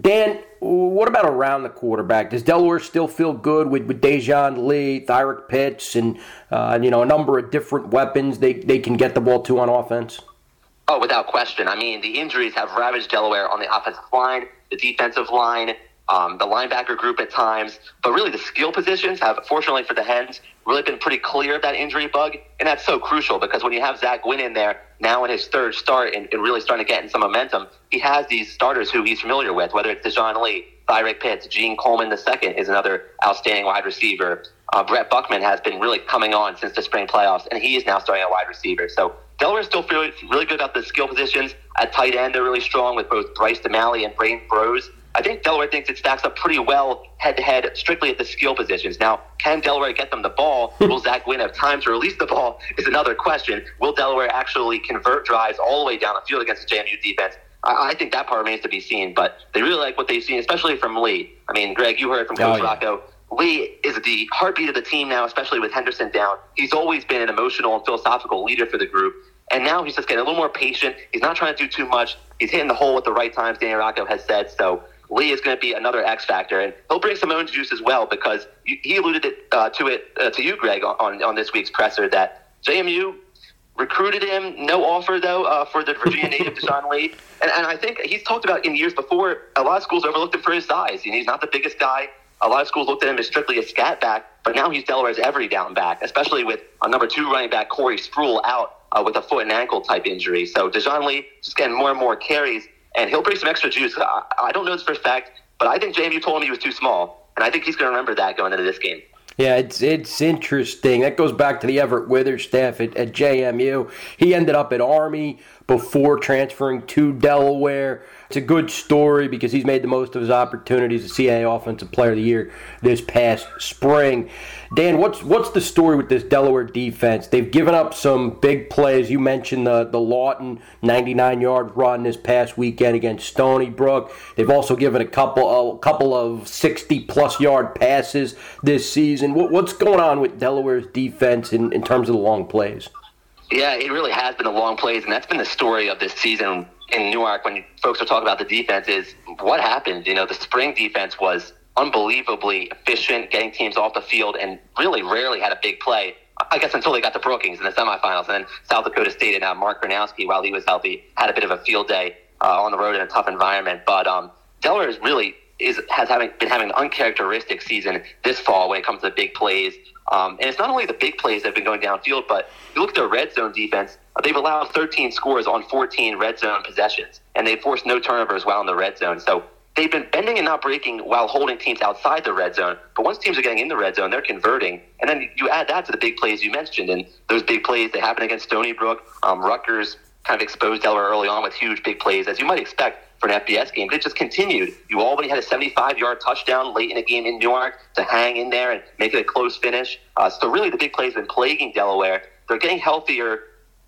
Dan, what about around the quarterback? Does Delaware still feel good with, with Dejoun Lee, Thyrick Pitts, and uh, you know a number of different weapons they, they can get the ball to on offense? Oh, without question. I mean, the injuries have ravaged Delaware on the offensive line, the defensive line, um, the linebacker group at times, but really the skill positions have, fortunately for the Hens, really been pretty clear of that injury bug, and that's so crucial because when you have Zach Gwynn in there now in his third start and, and really starting to get in some momentum, he has these starters who he's familiar with, whether it's Dejoun Lee, Thyrick Pitts, Gene Coleman II is another outstanding wide receiver. Uh, Brett Buckman has been really coming on since the spring playoffs, and he is now starting a wide receiver. So Delaware still feels really good about the skill positions. At tight end, they're really strong with both Bryce DeMalley and Braden Brose. I think Delaware thinks it stacks up pretty well head to head, strictly at the skill positions. Now, can Delaware get them the ball? Hmm. Will Zach Gwynn have time to release the ball? Is another question. Will Delaware actually convert drives all the way down the field against the JMU defense? I, I think that part remains to be seen, but they really like what they've seen, especially from Lee. I mean, Greg, you heard from Coach oh, yeah. Rocco. Lee is the heartbeat of the team now, especially with Henderson down. He's always been an emotional and philosophical leader for the group. And now he's just getting a little more patient. He's not trying to do too much. He's hitting the hole at the right times, Danny Rocco has said. So Lee is going to be another X factor, and he'll bring some own juice as well because he alluded it, uh, to it uh, to you, Greg, on on this week's presser that JMU recruited him. No offer though uh, for the Virginia native Dejoun Lee, and, and I think he's talked about in years before. A lot of schools overlooked him for his size. You know, he's not the biggest guy. A lot of schools looked at him as strictly a scat back, but now he's Delaware's every down back, especially with a number two running back Corey Sproul out uh, with a foot and ankle type injury. So Dejoun Lee just getting more and more carries and he'll bring some extra juice. I, I don't know this for a fact, but I think JMU told him he was too small, and I think he's going to remember that going into this game. Yeah, it's it's interesting. That goes back to the Everett Withers staff at, at JMU. He ended up at Army before transferring to Delaware. It's a good story because he's made the most of his opportunities as CAA Offensive Player of the Year this past spring. Dan, what's what's the story with this Delaware defense? They've given up some big plays. You mentioned the the Lawton 99 yard run this past weekend against Stony Brook. They've also given a couple a couple of 60 plus yard passes this season. What, what's going on with Delaware's defense in, in terms of the long plays? Yeah, it really has been a long plays, and that's been the story of this season in Newark when folks are talking about the defense is what happened. You know, the spring defense was unbelievably efficient, getting teams off the field, and really rarely had a big play. I guess until they got to Brookings in the semifinals, and then South Dakota State and uh, Mark Gronowski, while he was healthy, had a bit of a field day uh, on the road in a tough environment. But um, Delaware is really is has having been having an uncharacteristic season this fall when it comes to the big plays. Um, and it's not only the big plays that have been going downfield, but you look at their red zone defense. They've allowed 13 scores on 14 red zone possessions, and they've forced no turnovers while in the red zone. So they've been bending and not breaking while holding teams outside the red zone. But once teams are getting in the red zone, they're converting. And then you add that to the big plays you mentioned, and those big plays that happen against Stony Brook. Um, Rutgers kind of exposed Delaware early on with huge big plays, as you might expect for an FBS game, but it just continued. You already had a 75 yard touchdown late in the game in Newark to hang in there and make it a close finish. Uh, so, really, the big plays have been plaguing Delaware. They're getting healthier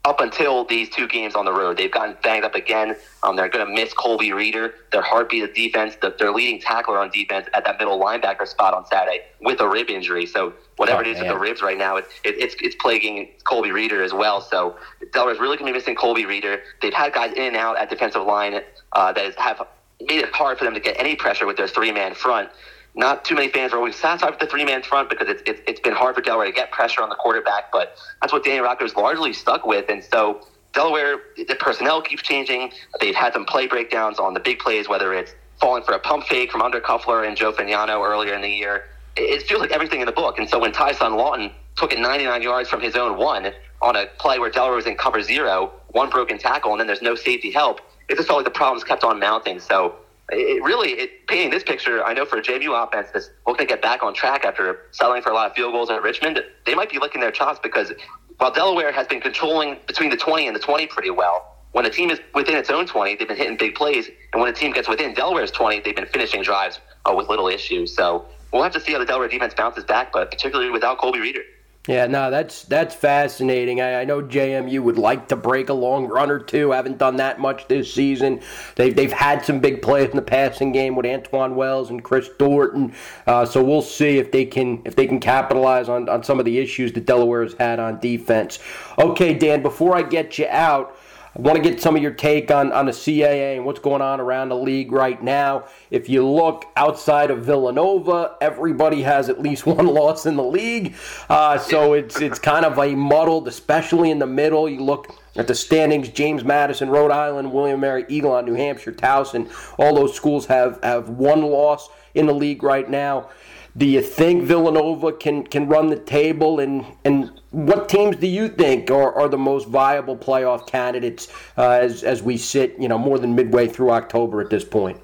up until these two games on the road. They've gotten banged up again. Um, they're going to miss Colby Reeder, their heartbeat of defense, the, their leading tackler on defense at that middle linebacker spot on Saturday with a rib injury. So whatever oh, it is man. with the ribs right now, it, it, it's it's plaguing Colby Reeder as well. So Delaware's really going to be missing Colby Reeder. They've had guys in and out at defensive line uh, that have made it hard for them to get any pressure with their three man front not too many fans are always satisfied with the three man front because it's, it's, it's been hard for Delaware to get pressure on the quarterback, but that's what Danny Rocco's largely stuck with. And so Delaware, the personnel keeps changing. They've had some play breakdowns on the big plays, whether it's falling for a pump fake from under Cuffler and Joe Fagnano earlier in the year. It, feels like everything in the book. And so when Ty Son Lawton took it 99 yards from his own one on a play where Delaware was in cover zero, one broken tackle, and then there's no safety help, it just felt like the problems kept on mounting. So it really it, painting this picture. I know for a JMU offense that's looking to get back on track after settling for a lot of field goals at Richmond, they might be licking their chops because while Delaware has been controlling between the 20 and the 20 pretty well, when a team is within its own 20, they've been hitting big plays, and when a team gets within Delaware's 20, they've been finishing drives uh, with little issues. So we'll have to see how the Delaware defense bounces back, but particularly without Colby Reeder. Yeah, no, that's that's fascinating. I, I, know JMU would like to break a long run or two. Haven't done that much this season. They've they've had some big plays in the passing game with Antwane Wells and Kris Thornton. Uh, so we'll see if they can if they can capitalize on, on some of the issues that Delaware has had on defense. Okay, Dan. Before I get you out. I want to get some of your take on, on the CAA and what's going on around the league right now. If you look outside of Villanova, everybody has at least one loss in the league. Uh, so it's it's kind of a muddled, especially in the middle. You look at the standings, James Madison, Rhode Island, William Mary, Elon, New Hampshire, Towson, all those schools have, have one loss in the league right now. Do you think Villanova can, can run the table? And, and what teams do you think are, are the most viable playoff candidates uh, as, as we sit, you know, more than midway through October at this point?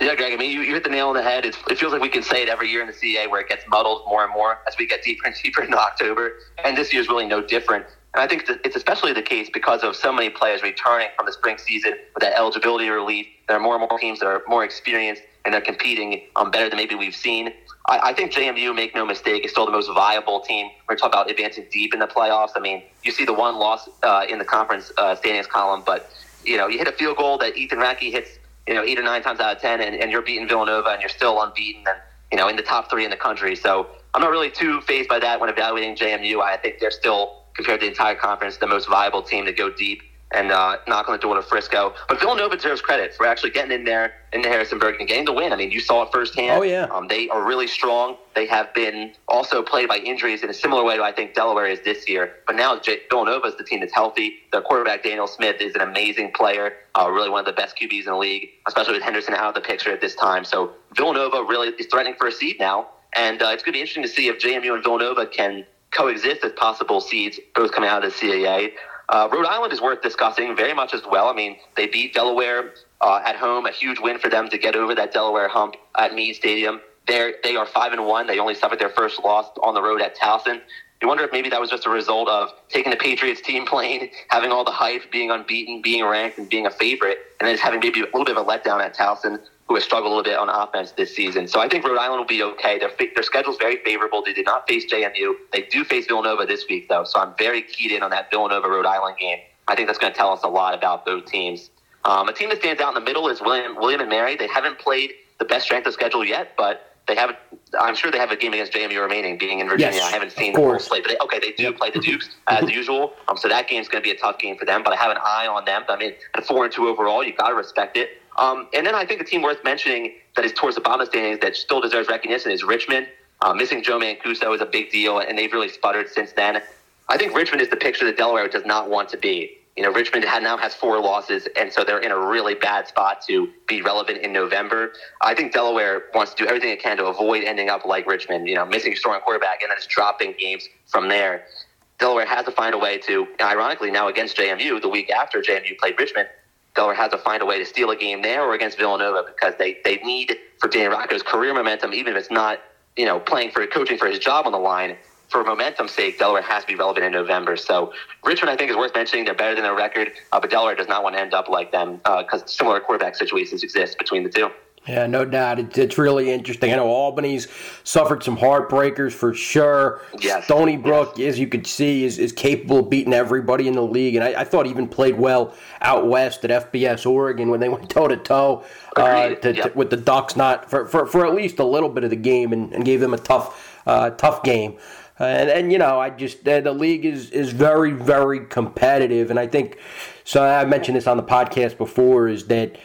Yeah, Greg. I mean, you, you hit the nail on the head. It's, it feels like we can say it every year in the CA where it gets muddled more and more as we get deeper and deeper into October. And this year is really no different. And I think it's especially the case because of so many players returning from the spring season with that eligibility relief. There are more and more teams that are more experienced and they're competing um, better than maybe we've seen. I, I, think JMU, make no mistake, is still the most viable team. We're talking about advancing deep in the playoffs. I mean, you see the one loss uh, in the conference uh, standings column, but you know, you hit a field goal that Ethan Ratke hits, you know, eight or nine times out of ten, and, and you're beating Villanova, and you're still unbeaten, and you know, in the top three in the country. So I'm not really too phased by that when evaluating JMU. I think they're still, compared to the entire conference, the most viable team to go deep and uh, knock on the door to Frisco. But Villanova deserves credit for actually getting in there into Harrisonburg and getting the win. I mean, you saw it firsthand. Oh yeah. Um, they are really strong. They have been also played by injuries in a similar way to I think Delaware is this year. But now J- Villanova is the team that's healthy. Their quarterback Daniel Smith is an amazing player, uh, really one of the best QBs in the league, especially with Henderson out of the picture at this time. So Villanova really is threatening for a seed now, and uh, it's going to be interesting to see if JMU and Villanova can coexist as possible seeds, both coming out of the CAA. Uh, Rhode Island is worth discussing very much as well. I mean, they beat Delaware uh, at home, a huge win for them to get over that Delaware hump at Meade Stadium. They're, they are five and one. They only suffered their first loss on the road at Towson. You wonder if maybe that was just a result of taking the Patriots team plane, having all the hype, being unbeaten, being ranked, and being a favorite, and then just having maybe a little bit of a letdown at Towson who has struggled a little bit on offense this season. So I think Rhode Island will be okay. Their, their schedule's very favorable. They did not face JMU. They do face Villanova this week, though. So I'm very keyed in on that Villanova Rhode Island game. I think that's going to tell us a lot about both teams. Um, a team that stands out in the middle is William, William and Mary. They haven't played the best strength of schedule yet, but they have. I'm sure they have a game against JMU remaining, being in Virginia. Yes, I haven't seen the full slate, but they, okay, they do play the Dukes as usual. Um, so that game's going to be a tough game for them. But I have an eye on them. I mean, at four and two overall, you've got to respect it. Um, and then I think a team worth mentioning that is towards the bottom of the standings that still deserves recognition is Richmond. Uh, missing Joe Mancuso is a big deal, and they've really sputtered since then. I think Richmond is the picture that Delaware does not want to be. You know, Richmond now has four losses, and so they're in a really bad spot to be relevant in November. I think Delaware wants to do everything it can to avoid ending up like Richmond, you know, missing a strong quarterback and then just dropping games from there. Delaware has to find a way to, ironically, now against JMU, the week after JMU played Richmond, Delaware has to find a way to steal a game there or against Villanova because they, they need for Dan Rocco's career momentum, even if it's not, you know, playing for coaching for his job on the line. For momentum's sake, Delaware has to be relevant in November. So Richmond, I think, is worth mentioning. They're better than their record, uh, but Delaware does not want to end up like them because uh, similar quarterback situations exist between the two. Yeah, no doubt. It, it's really interesting. I know Albany's suffered some heartbreakers for sure. Yes. Stony Brook, yes. as you could see, is, is capable of beating everybody in the league. And I, I thought even played well out west at FBS Oregon when they went toe to toe with the Ducks, not for, for, for at least a little bit of the game, and, and gave them a tough uh, tough game. Uh, and, and you know, I just uh, the league is is very very competitive, and I think so. I mentioned this on the podcast before is that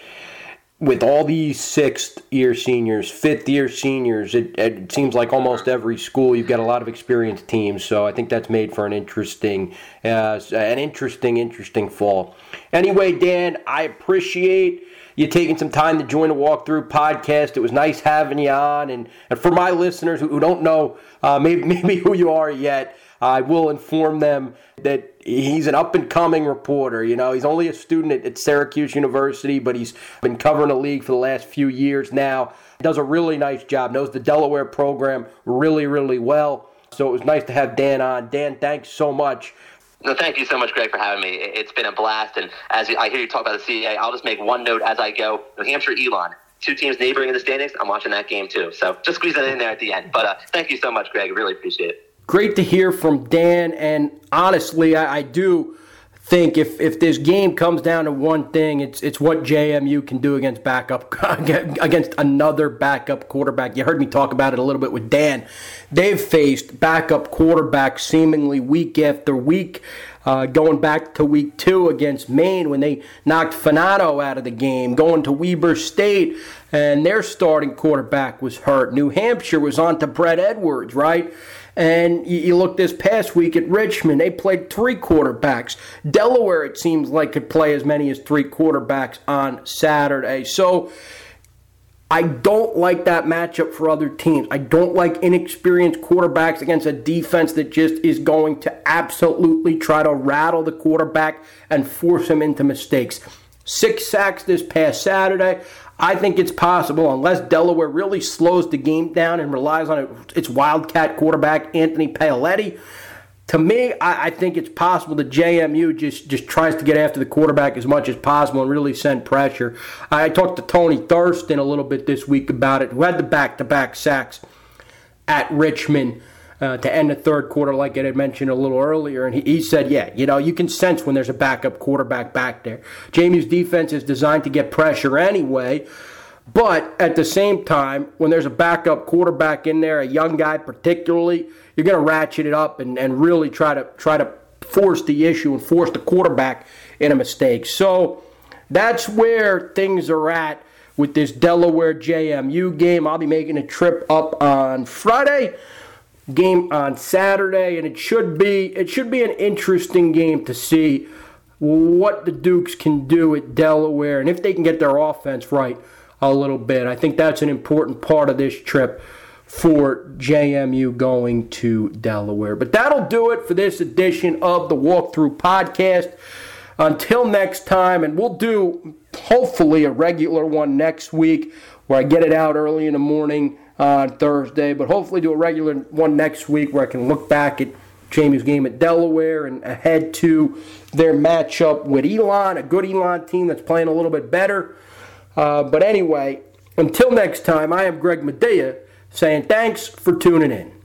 with all these sixth year seniors, fifth year seniors, it, it, seems like almost every school you've got a lot of experienced teams. So I think that's made for an interesting, uh, an interesting, interesting fall. Anyway, Dan, I appreciate you taking some time to join the walkthrough podcast. It was nice having you on, and, and for my listeners who, who don't know uh, maybe maybe who you are yet. I will inform them that he's an up and coming reporter. You know, he's only a student at, at, Syracuse University, but he's been covering the league for the last few years now. Does a really nice job, knows the Delaware program really, really well. So it was nice to have Dan on. Dan, thanks so much. No, thank you so much, Greg, for having me. It's been a blast. And as I hear you talk about the CAA, I'll just make one note as I go. New Hampshire, Elon, two teams neighboring in the standings. I'm watching that game too. So just squeeze that in there at the end. But uh, thank you so much, Greg. Really appreciate it. great to hear from Dan. And honestly, I, I do think if, if this game comes down to one thing, it's it's what JMU can do against backup against another backup quarterback. You heard me talk about it a little bit with Dan. They've faced backup quarterbacks seemingly week after week. Uh, going back to week two against Maine when they knocked Fagnano out of the game, going to Weber State and their starting quarterback was hurt. New Hampshire was on to Bret Edwards, right? And you look this past week at Richmond, they played three quarterbacks. Delaware, it seems like, could play as many as three quarterbacks on Saturday. So I don't like that matchup for other teams. I don't like inexperienced quarterbacks against a defense that just is going to absolutely try to rattle the quarterback and force him into mistakes. Six sacks this past Saturday. I think it's possible, unless Delaware really slows the game down and relies on its Wildcat quarterback, Anthony Paoletti. To me, I, I, think it's possible that JMU just, just tries to get after the quarterback as much as possible and really send pressure. I talked to Tony Thurston a little bit this week about it, who had the back to back sacks at Richmond uh, to end the third quarter, like I had mentioned a little earlier. And he, he said, yeah, you know, you can sense when there's a backup quarterback back there. Jamie's defense is designed to get pressure anyway. But at the same time, when there's a backup quarterback in there, a young guy particularly, you're going to ratchet it up and, and really try to try to force the issue and force the quarterback in a mistake. So that's where things are at with this Delaware JMU game. I'll be making a trip up on Friday game on Saturday, and it should be it should be an interesting game to see what the Dukes can do at Delaware and if they can get their offense right a little bit. I think that's an important part of this trip for JMU going to Delaware. But that'll do it for this edition of the Walkthrough Podcast. Until next time, and we'll do hopefully a regular one next week where I get it out early in the morning on Thursday, but hopefully do a regular one next week where I can look back at JMU's game at Delaware and ahead to their matchup with Elon, a good Elon team that's playing a little bit better. Uh, but anyway, until next time, I am Greg Madia saying thanks for tuning in.